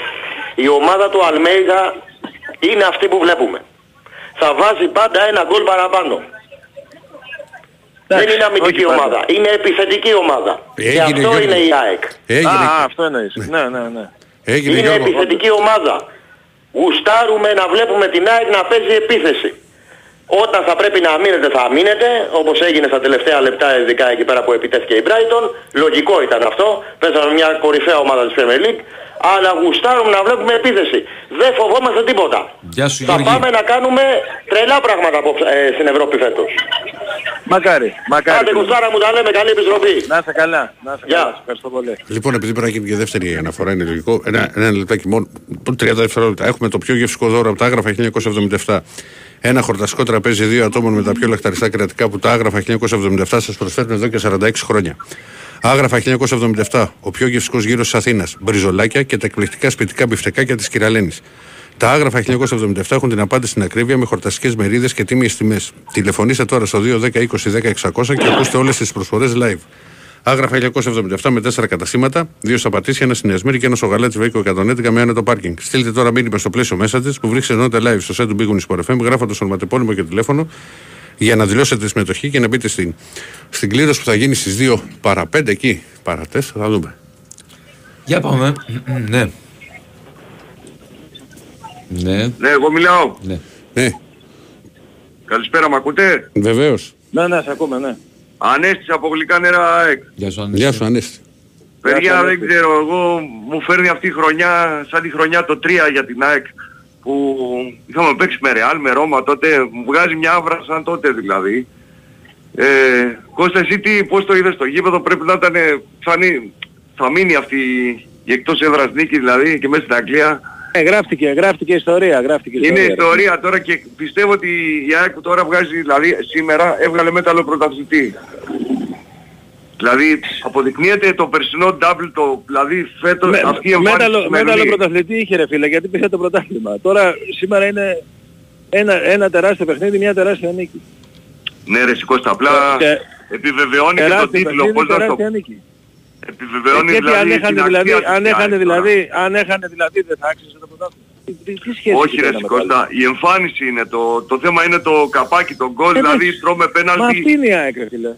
η ομάδα του Αλμέιδα είναι αυτή που βλέπουμε. Θα βάζει πάντα ένα γκολ παραπάνω. Δεν είναι αμυντική όχι πάντα. ομάδα. Είναι επιθετική ομάδα. Και Έγινε, αυτό Γιώργο. είναι η ΑΕΚ. Έγινε, Α, αυτό εννοείς. Ναι, ναι, ναι. έγινε Είναι Γιώργο. επιθετική ομάδα. Γουστάρουμε να βλέπουμε την ΑΕΚ να παίζει επίθεση. Όταν θα πρέπει να αμήνετε θα αμήνετε, όπως έγινε στα τελευταία λεπτά ειδικά εκεί πέρα που επιτέθηκε η Brighton. Λογικό ήταν αυτό. Παίζαμε μια κορυφαία ομάδα της Premier League. Αλλά γουστάρουμε να βλέπουμε επίθεση. Δεν φοβόμαστε τίποτα. Γεια σου, θα Γιώργη. πάμε να κάνουμε τρελά πράγματα απόψε, ε, στην Ευρώπη φέτος. Μακάρι, μακάρι. Άντε Κουστάρα μου τα λέμε, καλή επιστροφή. Να είσαι καλά, να είσαι Γεια. καλά. Σε Ευχαριστώ πολύ. Λοιπόν, επειδή πρέπει να γίνει και δεύτερη αναφορά, είναι λογικό. Ένα, ένα λεπτάκι μόνο. 30 δευτερόλεπτα. Έχουμε το πιο γευστικό δώρο από τα άγραφα 1977. Ένα χορταστικό τραπέζι δύο ατόμων με τα πιο λαχταριστά κρεατικά που τα άγραφα 1977 σας προσφέρουν εδώ και 46 χρόνια. Άγραφα 1977. Ο πιο γευστικός γύρος της Αθήνας. Μπριζολάκια και τα εκπληκτικά σπιτικά μπιφτεκάκια της κυρα-Λένης. Τα άγραφα 1977 έχουν την απάντηση στην ακρίβεια με χορταστικές μερίδες και τίμιες τιμές. Τηλεφωνήστε τώρα στο 210 20 10 600 και ακούστε όλες τις προσφορές live. Άγραφα 1977 με 4 καταστήματα, 2 στα Πατήσια, ένα στην Ιασμήρη και ένα στο Γαλάτσι Βέικο 111 με άνετο πάρκινγκ. Στείλτε τώρα μήνυμα στο πλαίσιο μέσα της που βρίσκεται ενότητα live στο site του Big Wings FM, γράφοντας ονοματεπώνυμο και τηλέφωνο για να δηλώσετε τη συμμετοχή και να μπείτε στην, στην κλήρωση που θα γίνει στις 2 παρα 5 εκεί. Παρα 4, θα δούμε. Για πάμε. ναι. Ναι, Ναι, εγώ μιλάω. ναι. Ναι, Καλησπέρα, μ' ακούτε; βεβαίως. Ναι, ναι, σε ακούμε, ναι. Ανέστης από γλυκά νερά ΑΕΚ. Γεια σου, Ανέστη. Γεια σου, Ανέστη. Παιδιά δεν ξέρω, εγώ μου φέρνει αυτή η χρονιά σαν τη χρονιά το 3 για την ΑΕΚ που είχαμε παίξει με Ρεάλ, με Ρώμα τότε, μου βγάζει μια άβρα σαν τότε δηλαδή. Ε, Κώστα εσύ τι, πώς το είδες στο γήπεδο, πρέπει να ήταν, θα, είναι- θα μείνει αυτή η εκτός έδρας νίκη δηλαδή και μέσα στην Αγγλία; Ε, γράφτηκε, γράφτηκε ιστορία, γράφτηκε Είναι ιστορία. ιστορία τώρα και πιστεύω ότι η ΑΕΚ που τώρα βγάζει, δηλαδή σήμερα έβγαλε μέταλλο πρωταθλητή. Δηλαδή αποδεικνύεται το περσινό double το, δηλαδή φέτος Με- αυτή η εμφάνιση μέταλλο, του μέταλλο Μελή. πρωταθλητή είχε ρε φίλε, γιατί πήγε το πρωτάθλημα. Τώρα σήμερα είναι ένα, ένα τεράστιο παιχνίδι, μια τεράστια νίκη. Ναι ρε Σικώστα, απλά Και- επιβεβαιώνει και Τεράστιο τον τίτλο, παιχνίδι, πώς να το τεράστια νίκη. επιβεβαιώνει Ε, και τι, δηλαδή αν την έχανε αξία δηλαδή, της αν η έχανε ΑΕΚ τώρα. δηλαδή, αν έχανε δηλαδή δεν θα άξιζε το πρωτάθλημα. Τι- τι- τι σχέση Όχι έχει ρε το ένα με το άλλο. Σικώστα, η εμφάνιση είναι το, το θέμα είναι το καπάκι, το γκολ, Ε, δηλαδή εντάξει. τρώμε Μα πέναλτι, αυτή είναι η ΑΕΚ ρε φίλε.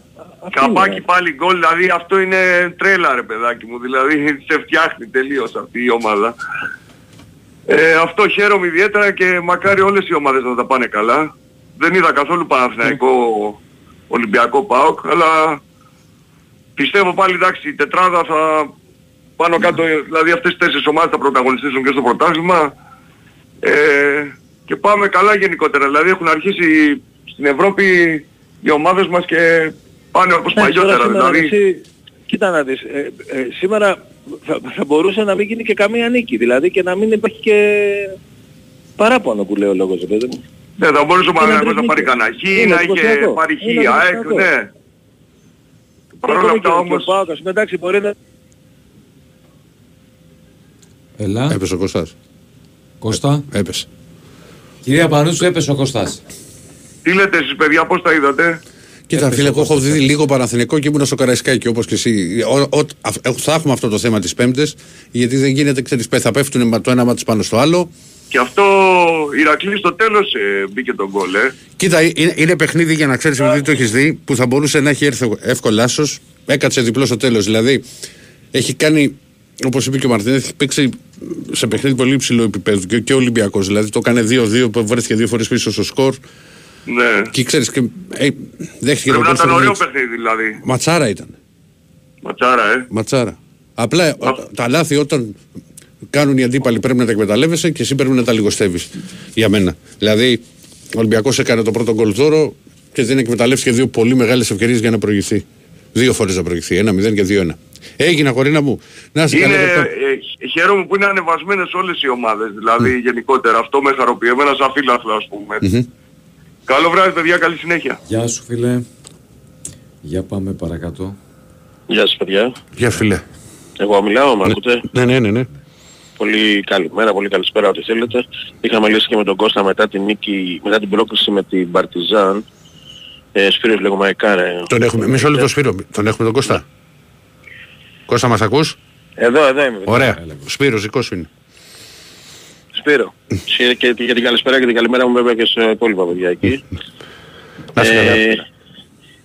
Αυτή είναι η καπάκι ΑΕΚ. πάλι γκολ, δηλαδή αυτό είναι τρέλα ρε παιδάκι μου, δηλαδή [laughs] σε φτιάχνει τελείως αυτή η ομάδα. Ε, αυτό χαίρομαι ιδιαίτερα και μακάρι όλες οι ομάδες να τα πάνε καλά. Δεν είδα καθόλου Παναθηναϊκό Ολυμπιακό ΠΑΟΚ, αλλά πιστεύω πάλι εντάξει η τετράδα θα πάνω κάτω, δηλαδή αυτές τις τέσσερις ομάδες θα πρωταγωνιστήσουν και στο πρωτάθλημα. Ε, και πάμε καλά γενικότερα, δηλαδή έχουν αρχίσει στην Ευρώπη οι ομάδες μας και πάνε όπως Ναι, τώρα παλιότερα, σήμερα, δηλαδή. εσύ, κοίτα να δεις, ε, ε, σήμερα θα, θα μπορούσε να μην γίνει και καμία νίκη, δηλαδή και να μην υπάρχει και παράπονο που λέει ο λόγος, ρε παιδί μου. Ναι, θα μπορούσε ο Είναι Παναγιώτης να πάρει αντρική. κανένα χ, Είναι να είχε εντυπωσιακό. πάρει χ, Είναι ΑΕΚ, εντυπωσιακό. ναι. Παρ' όλα Ακόμη αυτά και- όμως, και ο Πάοκας, εντάξει, μπορεί να... Έλα, Έπεσε ο Κωστάς. Κώστα. Έπεσε. Κυρία Πανούτσου, έπεσε ο Κωστάς. τι λέτε εσείς παιδιά, πώς τα είδατε; Κοίτα, Έπεσε φίλε, ο εγώ έχω Κώστας, δει λίγο Παναθηνικό και ήμουν στο Καραϊσκάκι όπως και εσύ. Ο- ο- α- θα έχουμε αυτό το θέμα τις Πέμπτες, γιατί δεν γίνεται, ξέρεις, θα πέφτουν το ένα μάτι πάνω στο άλλο. Και αυτό Ηρακλής στο τέλος ε, μπήκε τον γκολ, ε. Κοίτα, είναι, είναι παιχνίδι για να ξέρεις, επειδή το έχεις δει, που θα μπορούσε να έχει έρθει εύκολα άσο. Έκατσε διπλό στο τέλος. Δηλαδή, έχει κάνει, όπως είπε και ο Μαρτίνες, έχει παίξει σε παιχνίδι πολύ υψηλό επίπεδο και, και ο Ολυμπιακός. Δηλαδή, το έκανε 2-2, που βρέθηκε δύο φορές πίσω στο σκορ. Ναι. Και ξέρεις, και, ε, δέχτηκε Πρέπει να γκολ ήταν στο ωραίο Μίτσο. παιχνίδι δηλαδή. Ματσάρα ήταν. Ματσάρα, ε. Ματσάρα. Απλά ε, τα λάθη όταν κάνουν οι αντίπαλοι πρέπει να τα εκμεταλλεύεσαι και εσύ πρέπει να τα λιγοστεύεις. Για μένα. Δηλαδή, ο Ολυμπιακός έκανε το πρώτο γκολ δώρο και δεν εκμεταλλεύτηκε δύο πολύ μεγάλες ευκαιρίες για να προηγηθεί. Δύο φορές να προηγηθεί. Ένα-0 και δύο-ένα. Έγινα, κορίνα μου. Να σε Είναι, καλά. ε, λεπτό. ε, χαίρομαι που είναι ανεβασμένες όλες οι ομάδες, δηλαδή γενικότερα. Αυτό με χαροποιεί, εμένα σαν φίλαθλο ας πούμε. Καλό βράδυ παιδιά, καλή συνέχεια. Γεια σου, φίλε. Για πάμε παρακάτω. Γεια σας παιδιά. Γεια φίλε. Εγώ μιλάω, με ακούτε; Ναι, ναι, ναι. ναι. Πολύ καλημέρα, πολύ καλησπέρα ό,τι θέλετε. Είχαμε μιλήσει και με τον Κώστα μετά την νίκη, μετά την πρόκληση με την Παρτιζάν. Ε, Σπύρος λέγομαι Εκάρε. Τον έχουμε, μισό λεπτό Σπύρο, τον έχουμε τον Κώστα. Κώστα μας ακούς; Εδώ, εδώ είμαι. Ωραία. Σπύρος, δικός σου είναι. Σπύρο. Και, και, και την καλησπέρα και την καλημέρα μου βέβαια και σε υπόλοιπα παιδιά εκεί. Να είσαι καλά. Ε,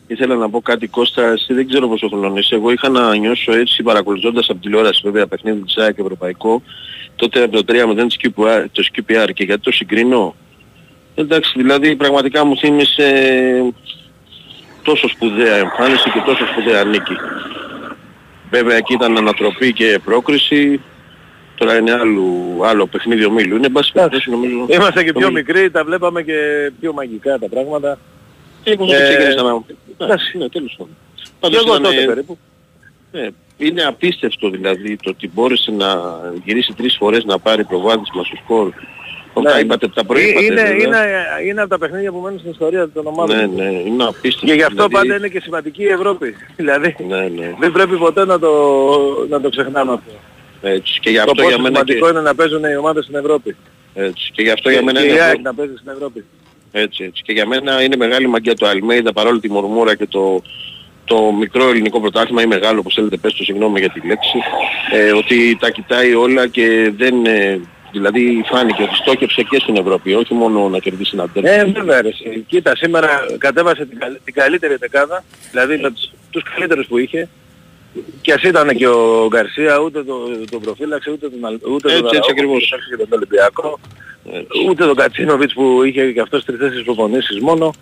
ήθελα να πω κάτι Κώστα, εσύ δεν ξέρω πόσο χρόνο είσαι. Εγώ είχα να νιώσω έτσι παρακολουθώντας από τηλεόραση βέβαια παιχνίδι της ΑΕΚ Ευρωπαϊκό τότε από το 3-0 της QPR, το QPR και γιατί το συγκρίνω; Εντάξει, δηλαδή πραγματικά μου θύμισε τόσο σπουδαία εμφάνιση και τόσο σπουδαία νίκη. Βέβαια εκεί ήταν ανατροπή και πρόκριση. Τώρα είναι άλλο, άλλο παιχνίδι ομίλου. Είναι μπας περιπτώσει νομίζω. Είμαστε και πιο το- μικροί, τα βλέπαμε και πιο μαγικά τα πράγματα. Και εγώ Ε, δεν ξεκίνησα να... Εντάξει, ναι, τέλος πάντων. Και Πάντως εγώ ήταν, τότε ε, περίπου. ε, είναι απίστευτο δηλαδή το ότι μπόρεσε να γυρίσει τρεις φορές να πάρει προβάδισμα στο σκορ. Ναι. Τα είπατε, τα προείπατε. είναι, βέβαια. είναι, είναι από τα παιχνίδια που μένουν στην ιστορία των ομάδων. Ναι, ναι, είναι απίστευτο. Και γι' αυτό δηλαδή, πάντα είναι και σημαντική η Ευρώπη. [laughs] δηλαδή Ναι, ναι. δεν πρέπει ποτέ να το, να το ξεχνάμε αυτό. Έτσι. Και γι' Το αυτό πόσο για μένα και, σημαντικό είναι να παίζουν οι ομάδες στην Ευρώπη. έτσι. Και γι' αυτό για μένα και η είναι ΑΕΚ να παίζει στην Ευρώπη. Έτσι, έτσι. Και για μένα είναι μεγάλη μαγκιά το Αλμέιδα παρόλο τη μορμούρα και το, το μικρό ελληνικό πρωτάθλημα ή μεγάλο όπως θέλετε πες το συγγνώμη για τη λέξη ε, ότι τα κοιτάει όλα και δεν ε, δηλαδή φάνηκε ότι στόκεψε και στην Ευρώπη όχι μόνο να κερδίσει ένα τέρμα. Ε, βέβαια ρε. εσύ. Κοίτα, σήμερα κατέβασε την, καλ- την καλύτερη δεκάδα, δηλαδή με τους, τους καλύτερους που είχε. Και ας ήταν και ο Γκαρσία, ούτε το, τον προφύλαξε, ούτε τον, Αλ- ούτε Έτσι, τον έτσι Αραούχο, ακριβώς. που κοιτάξε και τον Ολυμπιακό, Έτσι. ούτε τον Κατσίνοβιτς που είχε και αυτός τρεις θέσεις προπονήσεις μόνο.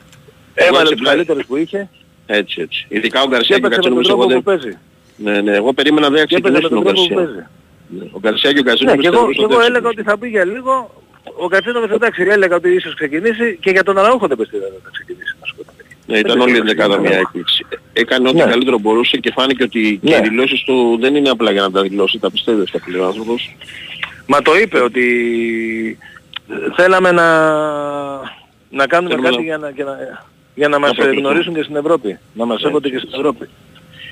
Έβαλε έτσι τους πλάι- καλύτερους που είχε έτσι, έτσι. Ειδικά ο και Γκαρσία και ο έπαιξε με τον Κατσίνοβιτς εγώ τρόπο που δεν... παίζει. Ναι, ναι, εγώ περίμενα δεν Και έπαιζε με ξεκινήσουν τον ο τρόπο που Γκαρσία. παίζει. Ναι, Ο Γκαρσία και ο Ναι, Κατσίνοβιτς και εγώ, θεωρούσα και ότι εγώ δεν έλεγα ότι θα μπει για λίγο. Ο Κατσίνοβιτς εντάξει έλεγα ότι ίσως ξεκινήσει και για τον Αραούχο δεν πιστεύω ότι θα ξεκινήσει. Ναι, ήταν όλη η δεκάδα μια έκπληξη. Έκανε ό,τι Ναι. καλύτερο μπορούσε και φάνηκε ότι και Ναι. οι δηλώσεις του δεν είναι απλά για να τα δηλώσει, τα πιστεύει στα πλέον άνθρωπος. Μα το είπε ότι θέλαμε να, να κάνουμε Θέλουμε κάτι να- για να, για να, για να μας προκληθούμε. γνωρίσουν και στην Ευρώπη. Να μας Ναι. έχονται και στην Ευρώπη.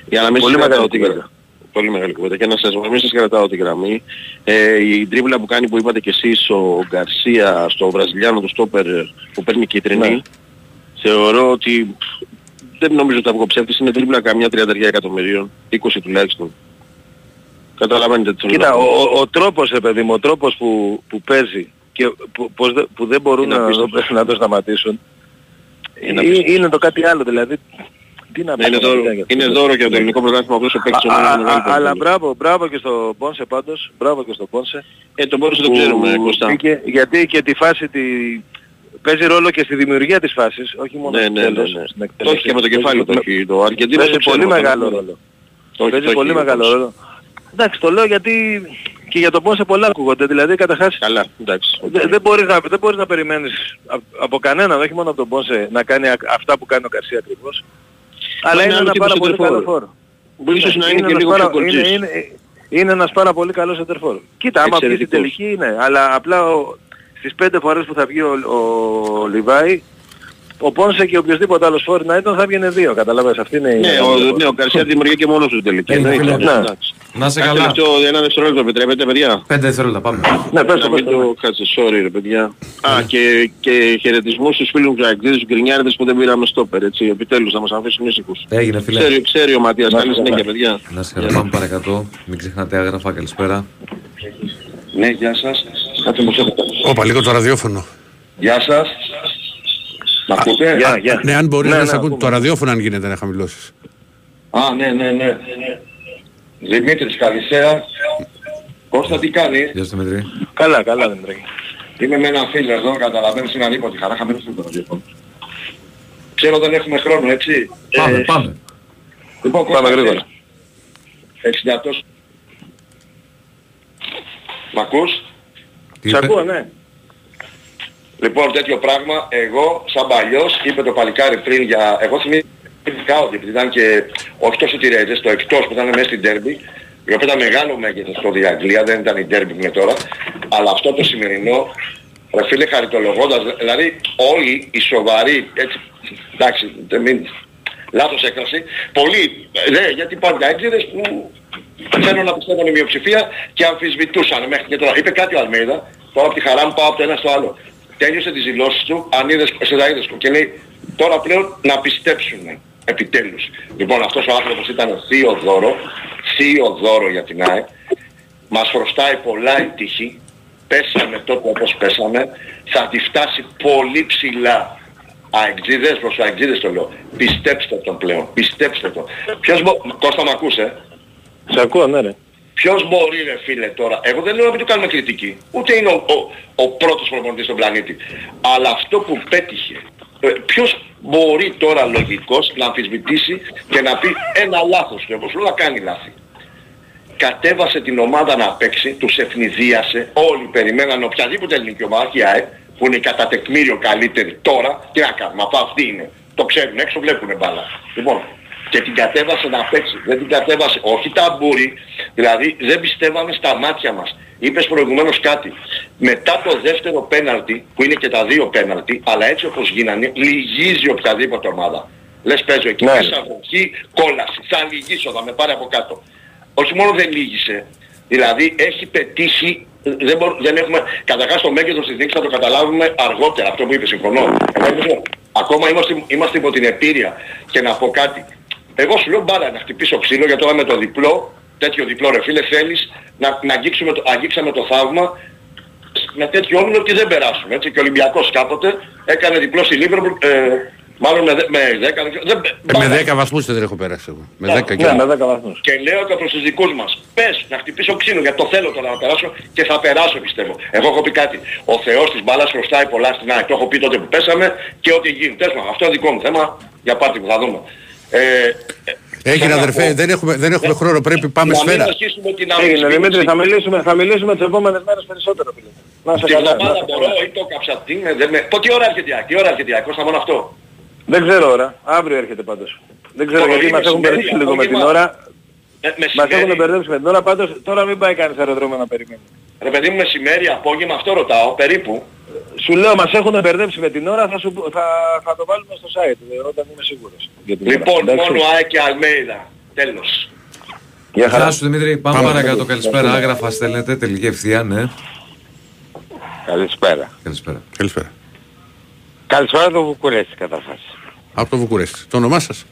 Για να μην Πολύ σας κρατάω μεγάλη την κουβέντα. γραμμή. Πολύ μεγάλη κουβέντα. Και να σας μην σας κρατάω την γραμμή. Ε, η τρίβλα που κάνει που είπατε και εσείς ο Γκαρσία στο Βραζιλιάνο του Στόπερ που παίρνει κίτρινη Ναι. Θεωρώ ότι πφ, δεν νομίζω ότι θα βγω ψεύτης. Είναι τρίβλα καμιά 30 εκατομμυρίων. 20 τουλάχιστον. Καταλαβαίνετε τι θέλω να Κοίτα, πω. ο, ο, ο τρόπος, ρε παιδί μου, ο τρόπος που, που παίζει και που, πως δε- που δεν μπορούν Είναι να, απίστευτος. [laughs] να το σταματήσουν Είναι είναι, απίστευτος. είναι το κάτι άλλο. Δηλαδή, τι να Ναι, είναι, πω, δώρο, πραγματικά, για είναι αυτό. δώρο για το ελληνικό πρωτάθλημα αυτός ο παίκτης Α, όμως α, είναι μεγάλη α, Αλλά περίπτωση. μπράβο, μπράβο και στο Πόνσε πάντως, μπράβο και στο Πόνσε. Ε, το μπορούσε να το που ξέρουμε, Κώστα. μπήκε, γιατί και τη φάση τη... παίζει ρόλο και στη δημιουργία της φάσης, όχι μόνο Ναι, στο ναι, ναι, τέλος, ναι. στην Το εκτέλεση. έχει και με το Παίζει- κεφάλι το έχει. Το Αργεντίνο Παίζει το πολύ ξέρουμε, μεγάλο το- ρόλο. το έχει- Παίζει το έχει πολύ ο μεγάλο Πόνσε. ρόλο. Εντάξει, το λέω γιατί και για το Πόνσε πολλά ακούγονται. Δηλαδή καταρχάς Καλά, εντάξει. δεν, δεν, μπορείς να, δεν μπορείς να περιμένεις από, από κανέναν, όχι μόνο από τον Πόνσε, να κάνει α- αυτά που κάνει ο Καρσία ακριβώς. Αλλά είναι είναι άλλο ένας τύπος πάρα πολύ σεντερφόρ. καλός φόρο. Μπορεί ίσως να είναι και ένας λίγο πάρα- πιο είναι, κολτσής. είναι, είναι ένας πάρα πολύ καλός εντερφόρ. Κοίτα, άμα βγει στην Εξαιρετικός. τελική είναι, αλλά απλά ο, στις πέντε φορές που θα βγει ο, ο Λιβάη, ο Πόνσε και οποιοδήποτε άλλος φόρη να ήταν θα βγαίνει δύο, καταλαβαίνεις. Αυτή είναι η... Ναι, ο, ναι, ο Καρσία δημιουργεί και μόνος του την τελική. Ναι, εννοείται. φίλε. Ναι. Εντάξει. Να σε Κάτι καλά. τελευταίο, ένα δευτερόλεπτο επιτρέπετε, παιδιά; Πέντε δευτερόλεπτα, πάμε. Ναι, πες Να το, πες μην το. το κάτσε, sorry ρε παιδιά. Α, και, και χαιρετισμούς στους φίλους μου Ζαγκρίδης, τους γκρινιάριδες που δεν πήραμε στόπερ, έτσι. Επιτέλους, να μας αφήσουν ήσυχους. Έγινε, φίλε. Ξέρει, ξέρει ο Ματίας, Να καλή είστε συνέχεια, καλά. παιδιά. Να σε καλά, πάμε παρακατώ. Μην ξεχνάτε άγραφα, καλησπέρα. Ναι, γεια σας. Κάτσε μου σε Όπα, λίγο το ραδιόφωνο. Γεια σας. Μ' ακούτε; Γεια, γεια. Ναι, αν μπορεί Ναι, να ναι, σε ακούν ακούμε. το ραδιόφωνο, αν γίνεται να χαμηλώσεις. Α, ναι, ναι, ναι. Δημήτρης, καλησπέρα. Κώστα, τι κάνεις; Γεια σου Δημήτρη. Καλά, καλά δεν τρέχει. Είμαι με έναν φίλο εδώ, καταλαβαίνεις, είναι ανίποτη χαρά, χαμένος στο ραδιόφωνο. Ξέρω δεν έχουμε χρόνο, έτσι; Πάμε, Ε, πάμε. Λοιπόν, Πάμε Κώστα, γρήγορα. 60 Μ' ακούς; Τι Σ' είπε; ακούω, ναι. Λοιπόν, τέτοιο πράγμα, εγώ σαν παλιός, είπε το παλικάρι πριν για... Εγώ θυμήθηκα ότι επειδή ήταν και όχι τόσο τη Ρέτζες, το εκτός που ήταν μέσα στην Derby, η οποία ήταν μεγάλο μέγεθος στο Αγγλία, δεν ήταν η Derby που είναι τώρα, αλλά αυτό το σημερινό, ρε φίλε χαριτολογώντας, δηλαδή όλοι οι σοβαροί, έτσι, εντάξει, δεν μην, λάθος έκφραση, πολλοί, ναι, γιατί υπάρχουν έξιδες που θέλω να πιστεύω είναι η μειοψηφία και αμφισβητούσαν μέχρι και τώρα. Είπε κάτι ο Αλμέιδα, τώρα από τη χαρά μου πάω από το ένα στο άλλο. Τέλειωσε τις δηλώσεις του, αν είδες, σε τα είδες, και λέει τώρα πλέον να πιστέψουν επιτέλους. Λοιπόν αυτός ο άνθρωπος ήταν θείο δώρο, θείο δώρο για την ΑΕΚ. Μας χρωστάει πολλά η τύχη. Πέσαμε τότε όπως πέσαμε. Θα τη φτάσει πολύ ψηλά. Αεξίδες προς αεξίδες το λέω. Πιστέψτε τον πλέον. Πιστέψτε τον. Ποιος μπο... Κώστα μ' ακούσες. Σε ακούω, ναι ρε. Ποιος μπορεί ρε φίλε τώρα, εγώ δεν λέω να μην του κάνουμε κριτική, ούτε είναι ο, ο, ο πρώτος προπονητής στον πλανήτη. Αλλά αυτό που πέτυχε, ε, ποιος μπορεί τώρα λογικός να αμφισβητήσει και να πει ένα λάθος και όπως όλα κάνει λάθη. Κατέβασε την ομάδα να παίξει, τους ευνηδίασε, όλοι περιμέναν οποιαδήποτε ελληνική ομάδα, η ΑΕΚ, που είναι κατά τεκμήριο καλύτερη τώρα, τι να κάνουμε, αφού αυτή είναι. Το ξέρουν έξω, βλέπουν μπάλα. Λοιπόν, και την κατέβασε να παίξει. Δεν την κατέβασε, όχι ταμπούρι, δηλαδή δεν πιστεύαμε στα μάτια μας. Είπες προηγουμένως κάτι. Μετά το δεύτερο πέναλτι, που είναι και τα δύο πέναλτι, αλλά έτσι όπως γίνανε, λυγίζει οποιαδήποτε ομάδα. Λες παίζω εκεί Ναι. μέσα από εκεί, κόλαση. Θα λυγίσω, θα με πάρει από κάτω. Όχι μόνο δεν λύγησε, δηλαδή έχει πετύχει, δεν, μπορώ, δεν έχουμε, καταρχάς το μέγεθος της νίκης θα το καταλάβουμε αργότερα, αυτό που είπες, συμφωνώ. Εγώ νομίζω, ακόμα είμαστε, είμαστε υπό την επίρρεια και να πω κάτι. Εγώ σου λέω μπάλα να χτυπήσω ξύλο για τώρα με το διπλό, τέτοιο διπλό ρε φίλε θέλεις να, να αγγίξουμε, το, αγγίξαμε το θαύμα με τέτοιο όμιλο ότι δεν περάσουμε. Έτσι και ο Ολυμπιακός κάποτε έκανε διπλό στη Λίβερπουλ, ε, μάλλον με, δε- με 10, δεν ξέρω, δεν, Ε, με 10 βαθμούς δεν έχω περάσει εγώ. Με 10 και Ναι, με 10 βαθμούς. και λέω και προς τους δικούς μας, πες να χτυπήσω ξύλο γιατί το θέλω τώρα να περάσω και θα περάσω πιστεύω. Εγώ έχω πει κάτι. Ο Θεός της μπάλας χρωστάει πολλά στην ΑΕΚ. Το έχω πει τότε που πέσαμε και ό,τι γίνει. Τέλος πάντων, αυτό είναι δικό μου θέμα. Για πάρτι που θα δούμε. Ε, ε, Έγινε θέλω να αδερφέ, πω- δεν έχουμε, δεν έχουμε χρόνο, πρέπει πάμε να σφαίρα. μην αρχίσουμε την Έγινε αμφισβήτηση. Δημήτρη, θα μιλήσουμε, θα μιλήσουμε τις επόμενες μέρες περισσότερο φίλε. Να σε Τη καλά. να εβδομάδα σε μπορώ καλά. ή το κάψα. Τι με, δεν με... Πω, τι ώρα έρχεται η ΑΕΚ, τι ώρα έρχεται η ΑΕΚ, Κώστα μόνο αυτό. Δεν ξέρω ώρα, αύριο έρχεται πάντως. Δεν ξέρω Το γιατί πρωί, μας έχουν μεσημέρι, μπερδέψει λίγο με την απόγευμα. ώρα. Ε, Μας μεσημέρι. έχουν μπερδέψει με την ώρα, πάντως τώρα μην πάει κανείς αεροδρόμιο να περιμένει. Ρε παιδί μου μεσημέρι, απόγευμα, αυτό ρωτάω, περίπου. Σου λέω μας έχουν μπερδέψει με την ώρα, θα, σου, πω- θα, θα το βάλουμε στο site ε, όταν είμαι σίγουρος. για την ώρα. Λοιπόν, Εντάξει. μόνο ΑΕΚ και Αλμέιδα. Τέλος. Γεια χαρά. Γεια σου Δημήτρη, πάμε Πάμε. παρακάτω. Καλησπέρα. Άγραφα στέλνετε, τελική ευθεία, ναι. Καλησπέρα. Καλησπέρα. Καλησπέρα. Καλησπέρα το Βουκουρέστι καταρχάς. Από το Βουκουρέστι. Το όνομά σας;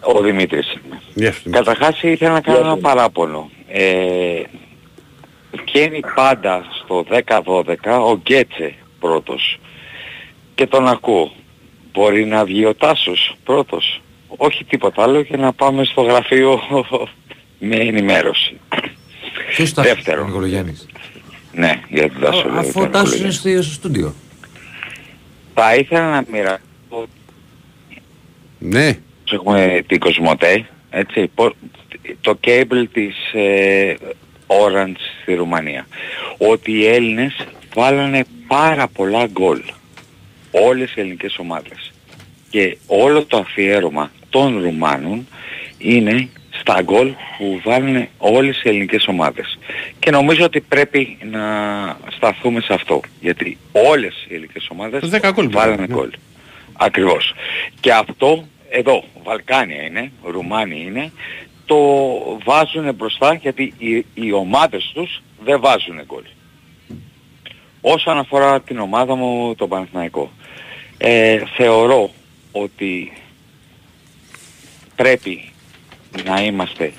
Ο Δημήτρης είμαι. Γεια σου. Δημήτρη. Καταρχάς ήθελα να κάνω ένα παράπονο. Ε, βγαίνει πάντα στο 10-12 ο Γκέτσε πρώτος. Και τον ακούω. Μπορεί να βγει ο Τάσος πρώτος. Όχι τίποτα άλλο και να πάμε στο γραφείο [laughs] με ενημέρωση. Ποιος τα Δεύτερο. ο Νικολογιάννης; Ναι, για τον Τάσο. λέω, Αφού ο τον Τάσος είναι Νικολογιάννη. στο στο στούντιο. Θα ήθελα να μοιραστώ Ναι. έχουμε την Κοσμοτέ, έτσι, πο- το cable της ε, Orange στη Ρουμανία. Ότι οι Έλληνες βάλανε πάρα πολλά γκολ. Όλες οι ελληνικές ομάδες. Και όλο το αφιέρωμα των Ρουμάνων είναι στα γκολ που βάλανε όλες οι ελληνικές ομάδες. Και νομίζω ότι πρέπει να σταθούμε σε αυτό. Γιατί όλες οι ελληνικές ομάδες 10 γκολ βάλανε βάλανε, ναι. γκολ. Ακριβώς. Και αυτό εδώ, Βαλκάνια είναι, Ρουμάνοι είναι, το βάζουν μπροστά γιατί οι, οι ομάδες τους δεν βάζουν γκολ. Όσον αφορά την ομάδα μου, τον Παναθηναϊκό, ε, θεωρώ ότι πρέπει να είμαστε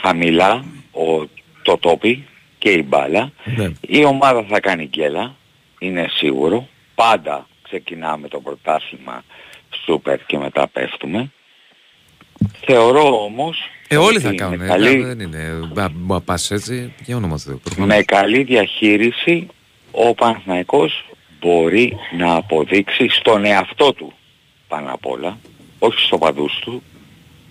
χαμηλά ο, το τόπι και η μπάλα. Ναι. Η ομάδα θα κάνει γκέλα, είναι σίγουρο. Πάντα ξεκινάμε το πρωτάθλημα σούπερ και μετά πέφτουμε. Θεωρώ όμως Ε, όλοι ότι θα με κάνουν. ε, καλή- Δεν είναι. Μπα- μπα- πας έτσι, για όνομα του Θεού. προφανώς. με καλή διαχείριση ο Παναθηναϊκός μπορεί να αποδείξει στον εαυτό του πάνω απ' όλα, όχι στο παντούς του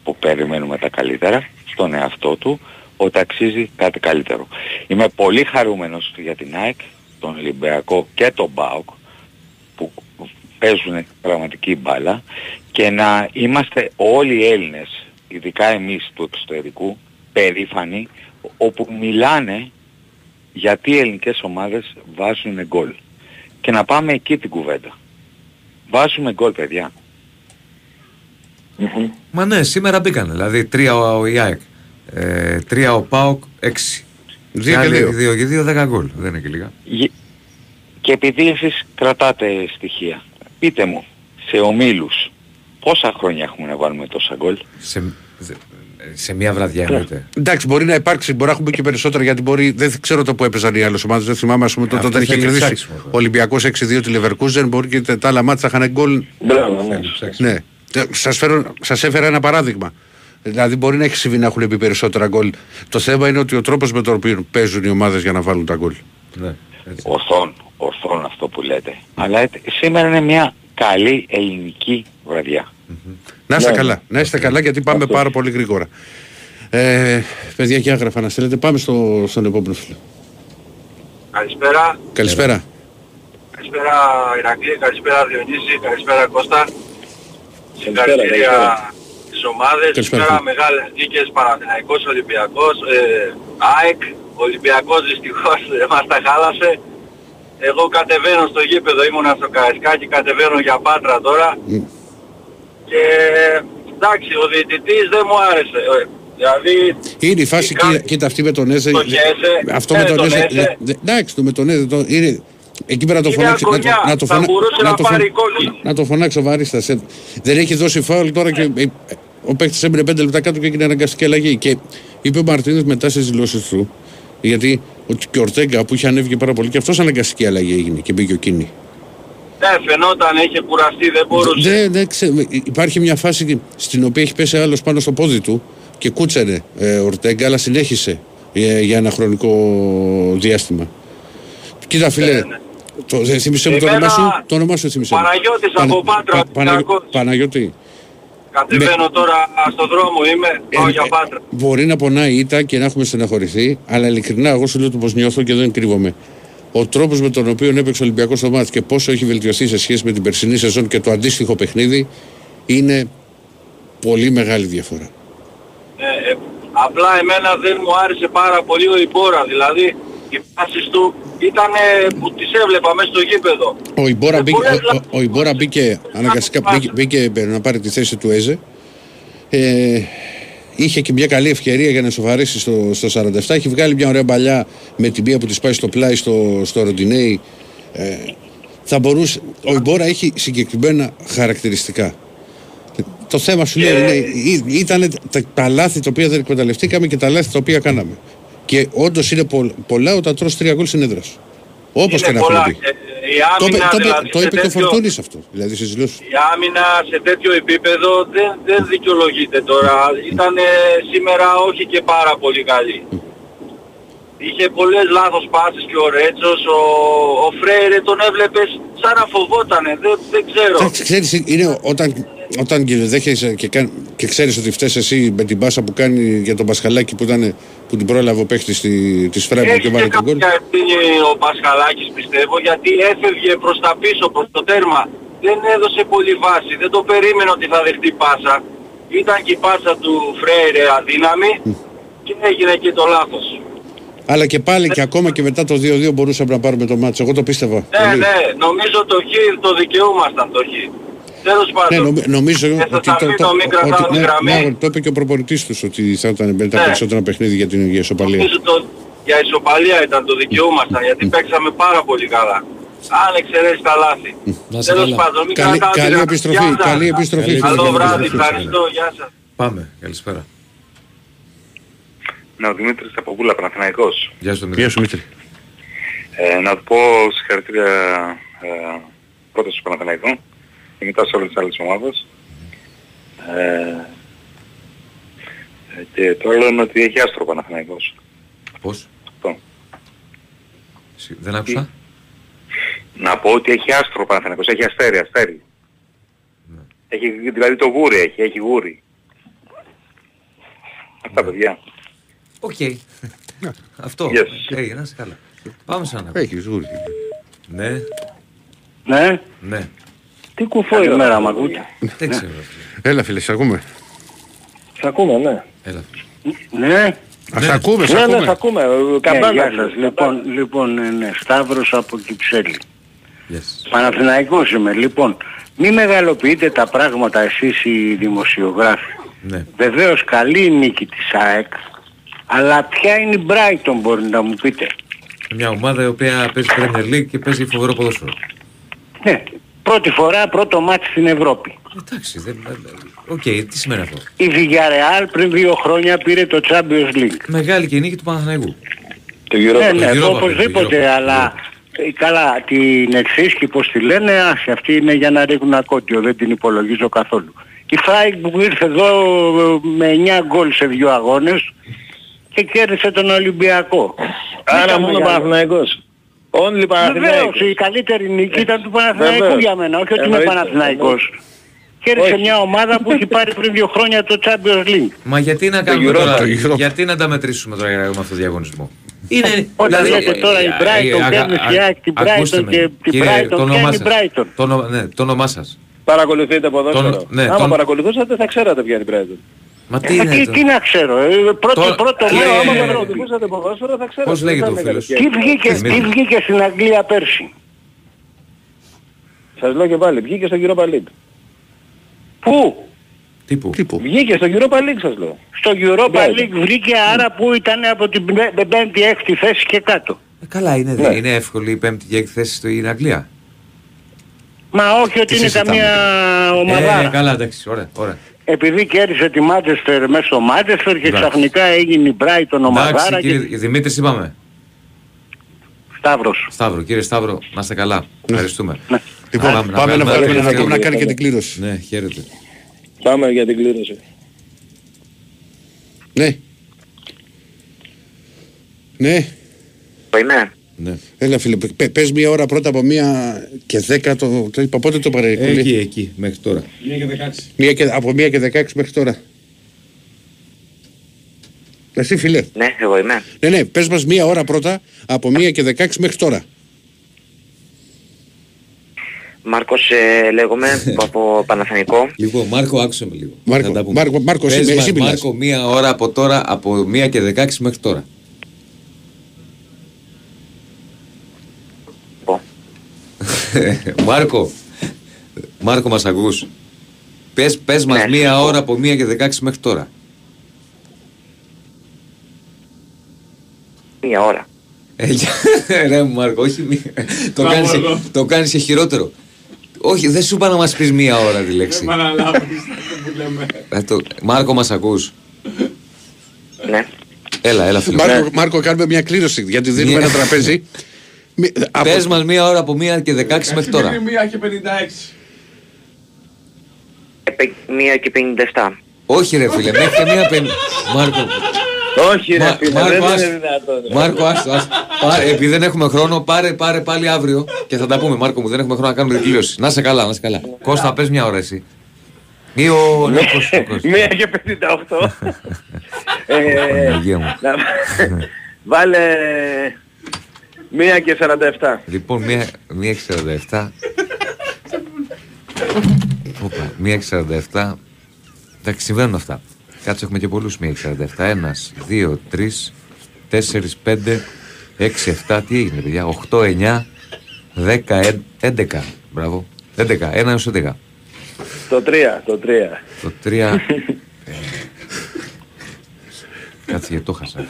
που περιμένουμε τα καλύτερα, στον εαυτό του ότι αξίζει κάτι καλύτερο. Είμαι πολύ χαρούμενος για την ΑΕΚ, τον Ολυμπιακό και τον ΜΠΑΟΚ που παίζουν πραγματική μπάλα και να είμαστε όλοι οι Έλληνες, ειδικά εμείς του εξωτερικού, περήφανοι όπου μιλάνε γιατί οι ελληνικές ομάδες βάζουν γκολ. Και να πάμε εκεί την κουβέντα. Βάζουμε γκολ παιδιά. Μα ναι, σήμερα μπήκαν. Δηλαδή τρία ο ΙΑΕΚ, ε, τρία ο ΠΑΟΚ, έξι. Δύο και δύο. δύο και δύο, δέκα γκολ. Δεν είναι και λίγα. Γε- Και επειδή εσείς κρατάτε στοιχεία, πείτε μου σε ομίλους. Πόσα χρόνια έχουμε να βάλουμε τόσα γκολ; Σε, σε μία βραδιά εννοείται. Εντάξει, μπορεί να υπάρξει, μπορεί να έχουμε και περισσότερα γιατί μπορεί. Δεν ξέρω το που έπαιζαν οι άλλες ομάδες. Δεν θυμάμαι, ας πούμε, τότε Αυτό όταν είχε θέλει κερδίσει ψάξιμο, ο Ολυμπιακός 6-2 τη Leverkusen. Μπορεί και τα άλλα μάτια είχαν γκολ. Μπράβο, ναι. Ναι. Σας, φέρω, σας έφερα ένα παράδειγμα. Δηλαδή μπορεί να έχει συμβεί να έχουν μπει περισσότερα γκολ. Το θέμα είναι ότι ο τρόπος με τον οποίο παίζουν οι ομάδες για να βάλουν τα γκολ. Ναι, έτσι. Ορθόν, ορθόν αυτό που λέτε. Αλλά ε, σήμερα είναι μια καλή ελληνική βραδιά. Να είστε Ναι. καλά. Να είστε καλά γιατί πάμε πάρα πολύ γρήγορα. Ε, παιδιά και άγραφα να στέλνετε. Πάμε στο, στον επόμενο φίλο. Καλησπέρα. Καλησπέρα. Καλησπέρα Ηρακλή, καλησπέρα Διονύση, καλησπέρα Κώστα. καλησπέρα. Συγχαρητήρια στις ομάδες. Καλησπέρα. Σήμερα μεγάλες νίκες, Παναθηναϊκός, Ολυμπιακός, ε, ΑΕΚ, Ολυμπιακός δυστυχώς ε, μας τα χάλασε. Εγώ κατεβαίνω στο γήπεδο, ήμουνα στο Καραϊσκάκι, κατεβαίνω για Πάτρα τώρα. Και εντάξει, ο διαιτητής δεν μου άρεσε. Ε, Δηλαδή, Είναι η φάση, Κα- κοίτα, κοίτα αυτή με τον Έζε. Το Χέζε, Αυτό ναι, με τον τον Έζε. Έζε. δε- Εντάξει, το με τον Έζε. το- Είναι, εκεί πέρα να το Είναι φωνάξει. Να το, αγωνιά. να το, Θα φωνα- μπορούσε να να το, πάρει φων- κόκκινη. να το φωνάξει ο Βαρίστας. ε. Δεν έχει δώσει φάουλ τώρα και ε, ο παίκτης έμεινε 5 λεπτά κάτω και έγινε αναγκαστική αλλαγή. Και είπε ο Μαρτίνες μετά στις δηλώσεις του, γιατί ο, και ο Ορτέγκα που είχε ανέβει πάρα πολύ και αυτός αναγκαστική αλλαγή έγινε και μπήκε ο Κίνη. ναι, φαινόταν, είχε κουραστεί, δεν μπορούσε. Δεν, δεν ξέρω. Υπάρχει μια φάση στην οποία έχει πέσει άλλος πάνω στο πόδι του και κούτσερε ε, ο Ορτέγκα, αλλά συνέχισε ε, για ένα χρονικό διάστημα. Κοίτα φίλε, ναι. το, ε, θύμισε μου το Εμένα, όνομά σου, το όνομά σου θύμισε μου. Παναγιώτης από Πάτρα, Ολυμπιακός. Παναγιώτη, Κατεβαίνω τώρα στο δρόμο είμαι, πάω Ε, για ε, Πάτρα. μπορεί να πονάει η ήττα και να έχουμε στεναχωρηθεί, αλλά ειλικρινά εγώ σου λέω το πώς νιώθω και δεν κρύβομαι. Ο τρόπος με τον οποίο έπαιξε ο Ολυμπιακός στο μάτς και πόσο έχει βελτιωθεί σε σχέση με την περσινή σεζόν και το αντίστοιχο παιχνίδι είναι πολύ μεγάλη διαφορά. Ε, ε, απλά εμένα δεν μου άρεσε πάρα πολύ ο Ιμπόρα, δηλαδή οι πάσεις του ήταν που τις έβλεπα μέσα στο γήπεδο. Ο Ιμπόρα, Ε, μπήκε, πολλές ο, ο, ο Ιμπόρα μπήκε αναγκαστικά μπήκε, μπήκε να πάρει τη θέση του Έζε. Ε, είχε και μια καλή ευκαιρία για να σοβαρήσει στο, στο 47. Έχει βγάλει μια ωραία παλιά με την μία που της πάει στο πλάι στο, στο Ροντινέι. Ε, θα μπορούσε, ο Ιμπόρα έχει συγκεκριμένα χαρακτηριστικά. Το θέμα σου λέω είναι, ήταν τα, τα λάθη τα οποία δεν εκμεταλλευτήκαμε και τα λάθη τα οποία κάναμε. Και όντως είναι πο, πολλά όταν τρως τρία γκολ στην έδρα σου. Όπω και Είναι να πολλά. έχουμε πει. Ε, Η Το, είπε- άμυνα, το, είπε- δηλαδή, το σε είπε και ο τέτοιο- Φορτούνης αυτό. Δηλαδή στις δηλώσεις. Η άμυνα σε τέτοιο επίπεδο δεν, δεν δικαιολογείται τώρα. Ήταν σήμερα όχι και πάρα πολύ καλή. Είχε πολλές λάθος πάσεις και ο Ρέτσος, ο, ο Φρέιρε τον έβλεπες σαν να φοβότανε, δεν, δεν ξέρω. Εντάξει, ξέρεις, είναι όταν, όταν και δέχεσαι και, κάν- και ξέρεις ότι φταίς εσύ με την πάσα που κάνει για τον Πασχαλάκη που, ήταν, που την πρόλαβε ο παίχτης τη, της Φράιμπουργκ και Έχει βάλε και τον γκολ. κάποια ευθύνη ο Πασχαλάκης πιστεύω γιατί έφευγε προς τα πίσω, προς το τέρμα. Δεν έδωσε πολύ βάση, δεν το περίμενε ότι θα δεχτεί πάσα. Ήταν και η πάσα του Φρέιρε αδύναμη και έγινε και το λάθος. Αλλά και πάλι και ακόμα και μετά το 2-2 μπορούσαμε να πάρουμε το μάτσο. Εγώ το πίστευα. Ναι, πολύ. ναι, νομίζω το χ το δικαιούμασταν το χ. Τέλος Ναι, πάντων. νομι- νομίζω Και σας ότι το, αφήνω, το, μην κρατάω ότι, τη ναι, γραμμή. ναι, το είπε και ο προπονητής τους ότι θα ήταν με τα Ναι. περισσότερα παιχνίδια για την για ισοπαλία. Νομίζω το, για ισοπαλία ήταν το δικαιούμασταν γιατί παίξαμε πάρα πολύ καλά. Αν εξαιρέσεις τα λάθη. Να είστε Τέλος καλά. πάντων, μην Καλή- κρατάω τη καλή γραμμή. επιστροφή, Γεια σας. καλή επιστροφή, φίλε. Καλό Καλή βράδυ, επιστροφή. ευχαριστώ, γεια σας. Πάμε, καλησπέρα. Ναι, ο Δημήτρης από Βούλα, Παναθηναϊκός. Γεια σου, Δημήτρη. Γεια σου Μήτρη. Ε, να του πω συγχαρητήρια ε, πρώτα στους Παναθηναϊκό και μετά σε όλες τις άλλες ομάδες. Ε, ε, και το άλλο είναι ότι έχει άστρο ο Παναθηναϊκός. Πώς, Αυτό. Συ- δεν άκουσα. Να πω ότι έχει άστρο ο Παναθηναϊκός, έχει αστέρι, αστέρι. Έχει, δηλαδή το γούρι έχει, έχει γούρι. Αυτά παιδιά. Οκ. Αυτό. Yes. OK, να είσαι καλά. Πάμε σαν να Έχεις γούρι. Ναι, Ναι, ναι. Τι κουφό ημέρα μ' ακούτε. Δεν ξέρω. Έλα φίλε, σε ακούμε. Σ' ακούμε, ναι. Έλα. Ναι, Α, σε ακούμε, σε ναι, ναι, ακούμε. σ' ακούμε. Ναι, Καμπάνα γεια σας. σας. Λοιπόν, λοιπόν, ναι, ναι, Σταύρος από Κυψέλη. Yes. Παναθηναϊκός είμαι. Λοιπόν, μη μεγαλοποιείτε τα πράγματα εσείς οι δημοσιογράφοι. Ναι. Βεβαίως καλή η νίκη της ΑΕΚ, αλλά ποια είναι η Brighton μπορεί να μου πείτε. Μια ομάδα η οποία παίζει Premier League και παίζει φοβερό ποδόσφαιρο. Ναι, Πρώτη φορά πρώτο μάτι στην Ευρώπη. Εντάξει, δεν... Οκ, τι σημαίνει αυτό; Η Villarreal πριν δύο χρόνια πήρε το Champions League. Μεγάλη και η νίκη του Παναθηναϊκού. Το Europa. Ναι, ναι, Europa, οπωσδήποτε, Europa. αλλά ε, καλά, την εξίσχυ πως τη λένε, άσχη, αυτή είναι για να ρίχνουν ακότιο, δεν την υπολογίζω καθόλου. Η Φράιμπουργκ ήρθε εδώ ε, με 9 γκολ σε δύο αγώνες και κέρδισε τον Ολυμπιακό. Άρα Ήταν μόνο μεγάλο. Παναθηναϊκός. Only Βεβαίως, Παναθηναϊκός. η καλύτερη νίκη ήταν του Παναθηναϊκού βεβαίως. για μένα, όχι ότι είμαι Εννοείται, Παναθηναϊκός. Κέρδισε Όχι. μια ομάδα που έχει πάρει πριν δύο χρόνια το Champions League. Μα γιατί να κάνουμε Europa, τώρα, το Europa. γιατί να τα μετρήσουμε τώρα με αυτό το διαγωνισμό; Είναι, Όταν λέτε τώρα η ε, Brighton ε, παίρνει α- στη α- ΑΕΚ την ακούστε Brighton με. και την Κύριε, Brighton το όνομά πιάνει σας. Brighton; Το όνομα- ναι, το όνομά σας. Παρακολουθείτε ποδόσφαιρο. ναι, Άμα τον- παρακολουθούσατε θα ξέρατε ποια είναι η Brighton. Μα τι Ε, είναι τι, αυτό. τι να ξέρω, ε, πρώτο, Τώρα- πρώτο Κύριε- μάτι- Άμα ε, παρακολουθούσατε ποδόσφαιρο θα ξέρατε. Πώς Δεν λέγεται θα ο είναι φίλος; καλοκαίρι. Τι βγήκε, τι Θυμίζω. βγήκε στην Αγγλία πέρσι; Σας λέω και πάλι, βγήκε στο Europa League. Πού; Τύπου. Τύπου. Βγήκε στο Europa League σας λέω. Στο Europa Brighton. League βρήκε άρα που ήταν από την 5η-6η θέση και κάτω. Ε, Καλά είναι, Ναι. είναι εύκολη η πέμπτη και έκτη θέση στην Αγγλία. Μα όχι ότι Τι είναι συζητάμε καμία Ε, ομαδάρα. καλά, εντάξει, ωραία, ωραία. Επειδή κέρδισε τη Μάντσεστερ μέσα στο Μάντσεστερ και Εντάξει. ξαφνικά έγινε η Brighton ομαδάρα Εντάξει, και κύριε Δημήτρης, είπαμε. Σταύρος. Σταύρο, κύριε Σταύρο, να είστε καλά. Ευχαριστούμε. Λοιπόν, Πάμε να πάμε να βγάλουμε βάλουμε ένα ένα τελευταίο. ακόμα να κάνει και την κλήρωση. Ναι, χαίρετε. Πάμε για την κλήρωση. Ναι. Ναι. Το είμαι. Ναι. Έλα φίλε, πε- πες μία ώρα πρώτα από μία και δέκα το, το είπα πότε το παρεκκολεί. Εκεί, εκεί, μέχρι τώρα. Μία και, από μία και δεκάξι μέχρι τώρα. Εσύ φίλε. Ναι, εγώ είμαι. Ναι, ναι, πες μας μία ώρα πρώτα από μία και δεκάξι μέχρι τώρα. Μάρκος ε, λέγομαι [laughs] από Παναθηνικό. Λοιπόν, Μάρκο, άκουσε με λίγο. Μάρκο, Θα τα πούμε. Μάρκο, Μάρκο, Πες εσύ- μας, εσύ μιλάς. Μάρκο, μία ώρα από τώρα, από μία και δεκάξι μέχρι τώρα. Πω. [laughs] Μάρκο, Μάρκο μας ακούς; Πες, πες μας Ναι, μία σας ώρα από μία και δεκάξι μέχρι τώρα. Μία ώρα. Ε, για- [laughs] Ρε μου Μάρκο, όχι μία. το, κάνεις, το κάνεις και χειρότερο. Όχι, δεν σου είπα να μας πεις μία ώρα τη λέξη. Ε, το- Μάρκο μας ακούς; Ναι. Έλα, έλα φίλε. Μάρκο, Μάρκο, κάνουμε μια κλήρωση γιατί δίνουμε Μία. ένα τραπέζι. [laughs] Μη- από- Πες μας μία ώρα από μία και δεκάξι μέχρι τώρα. Μία και 56. Επε- Μία και 57. Όχι ρε φίλε, μέχρι και μία πεν... Μάρκο, Όχι ρε Μα- φίλε, Μάρκο, δεν ας- είναι δυνατόν. ρε. Μάρκο, άστο, άστο. Πάρε, επειδή δεν έχουμε χρόνο, πάρε, πάρε πάλι αύριο και θα τα πούμε. Μάρκο μου, δεν έχουμε χρόνο να κάνουμε την κλήρωση. Να σε καλά, να σε καλά. Κώστα, πες μια ώρα εσύ. Ή ο ναι, Κώστα, ο Κώστας. Μία και 58. [laughs] Ε, Παναγία μου. να- [laughs] Βάλε μία και 47. Λοιπόν, μία, μία και 47. Όπα, μία και 47. Εντάξει, συμβαίνουν αυτά. Κάτσε, έχουμε και πολλούς μία και 47. Ένας, δύο, τρεις, τέσσερις, πέντε, έξι, εφτά. Τι έγινε, παιδιά; Οχτώ, εννιά, δέκα, εν- έντεκα. Μπράβο. Έντεκα, ένα έως έντεκα. Το 3, το 3. Το τρία... ε, Κάτσε γιατί το χάσα. [laughs]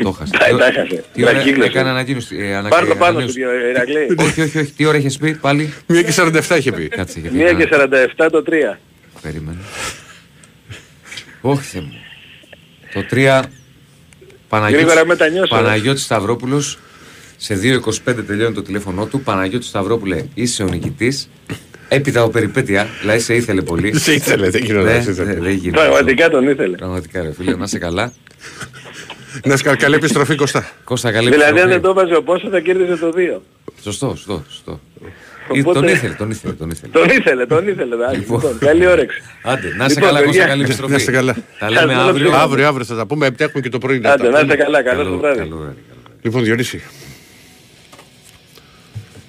φίλε. Το χάσα. Τα- Τι ο- τα έχασε. Τι ώρα Ανακύκλωσε. έκανε ανακοίνωση. ε, ανα- Πάρ' το πάνω ανανέωση. σου, Ηρακλή. Όχι, όχι, όχι. Τι ώρα είχες πει πάλι; Μία και 47 είχε πει. Κάτσε γιατί. Μία έκανα- και 47 το 3. Περίμενε. Όχι, Θεέ μου. Το 3 Παναγιώτης, Γρήγορα μετανιώσω, ρε. Παναγιώτης Σταυρόπουλος σε 2.25 τελειώνει το τηλέφωνό του. Παναγιώτης Σταυρόπουλε, είσαι ο νικητής. Έπειτα ο περιπέτεια, δηλαδή σε ήθελε πολύ. Σε ήθελε, δεν γινόταν, Ναι, σε ήθελε. δεν- δεν γίνεται. Πραγματικά τον ήθελε. Πραγματικά ρε φίλε, να είσαι καλά. Να σε καλή επιστροφή Κωστά. Κώστα καλή Δηλαδή αν επιστροφή. δεν το βάζει ο πόσο θα κέρδιζε το 2. Σωστό, σωστό, σωστό. Οπότε- Τον ήθελε, τον ήθελε, τον ήθελε. Τον ήθελε, τον ήθελε. εντάξει. Λοιπόν. Λοιπόν, καλή όρεξη. Άντε, να είσαι Λοιπόν, καλά, Κώστα, παιδιά. καλή επιστροφή. Να είστε καλά. Τα λέμε Σας αύριο. θέλω Αύριο, αύριο θα τα πούμε, έχουμε και το πρωί. να Άντε, τα να πούμε. είστε καλά, καλό Καλό- το βράδυ. καλό βράδυ. Λοιπόν, Διονύση,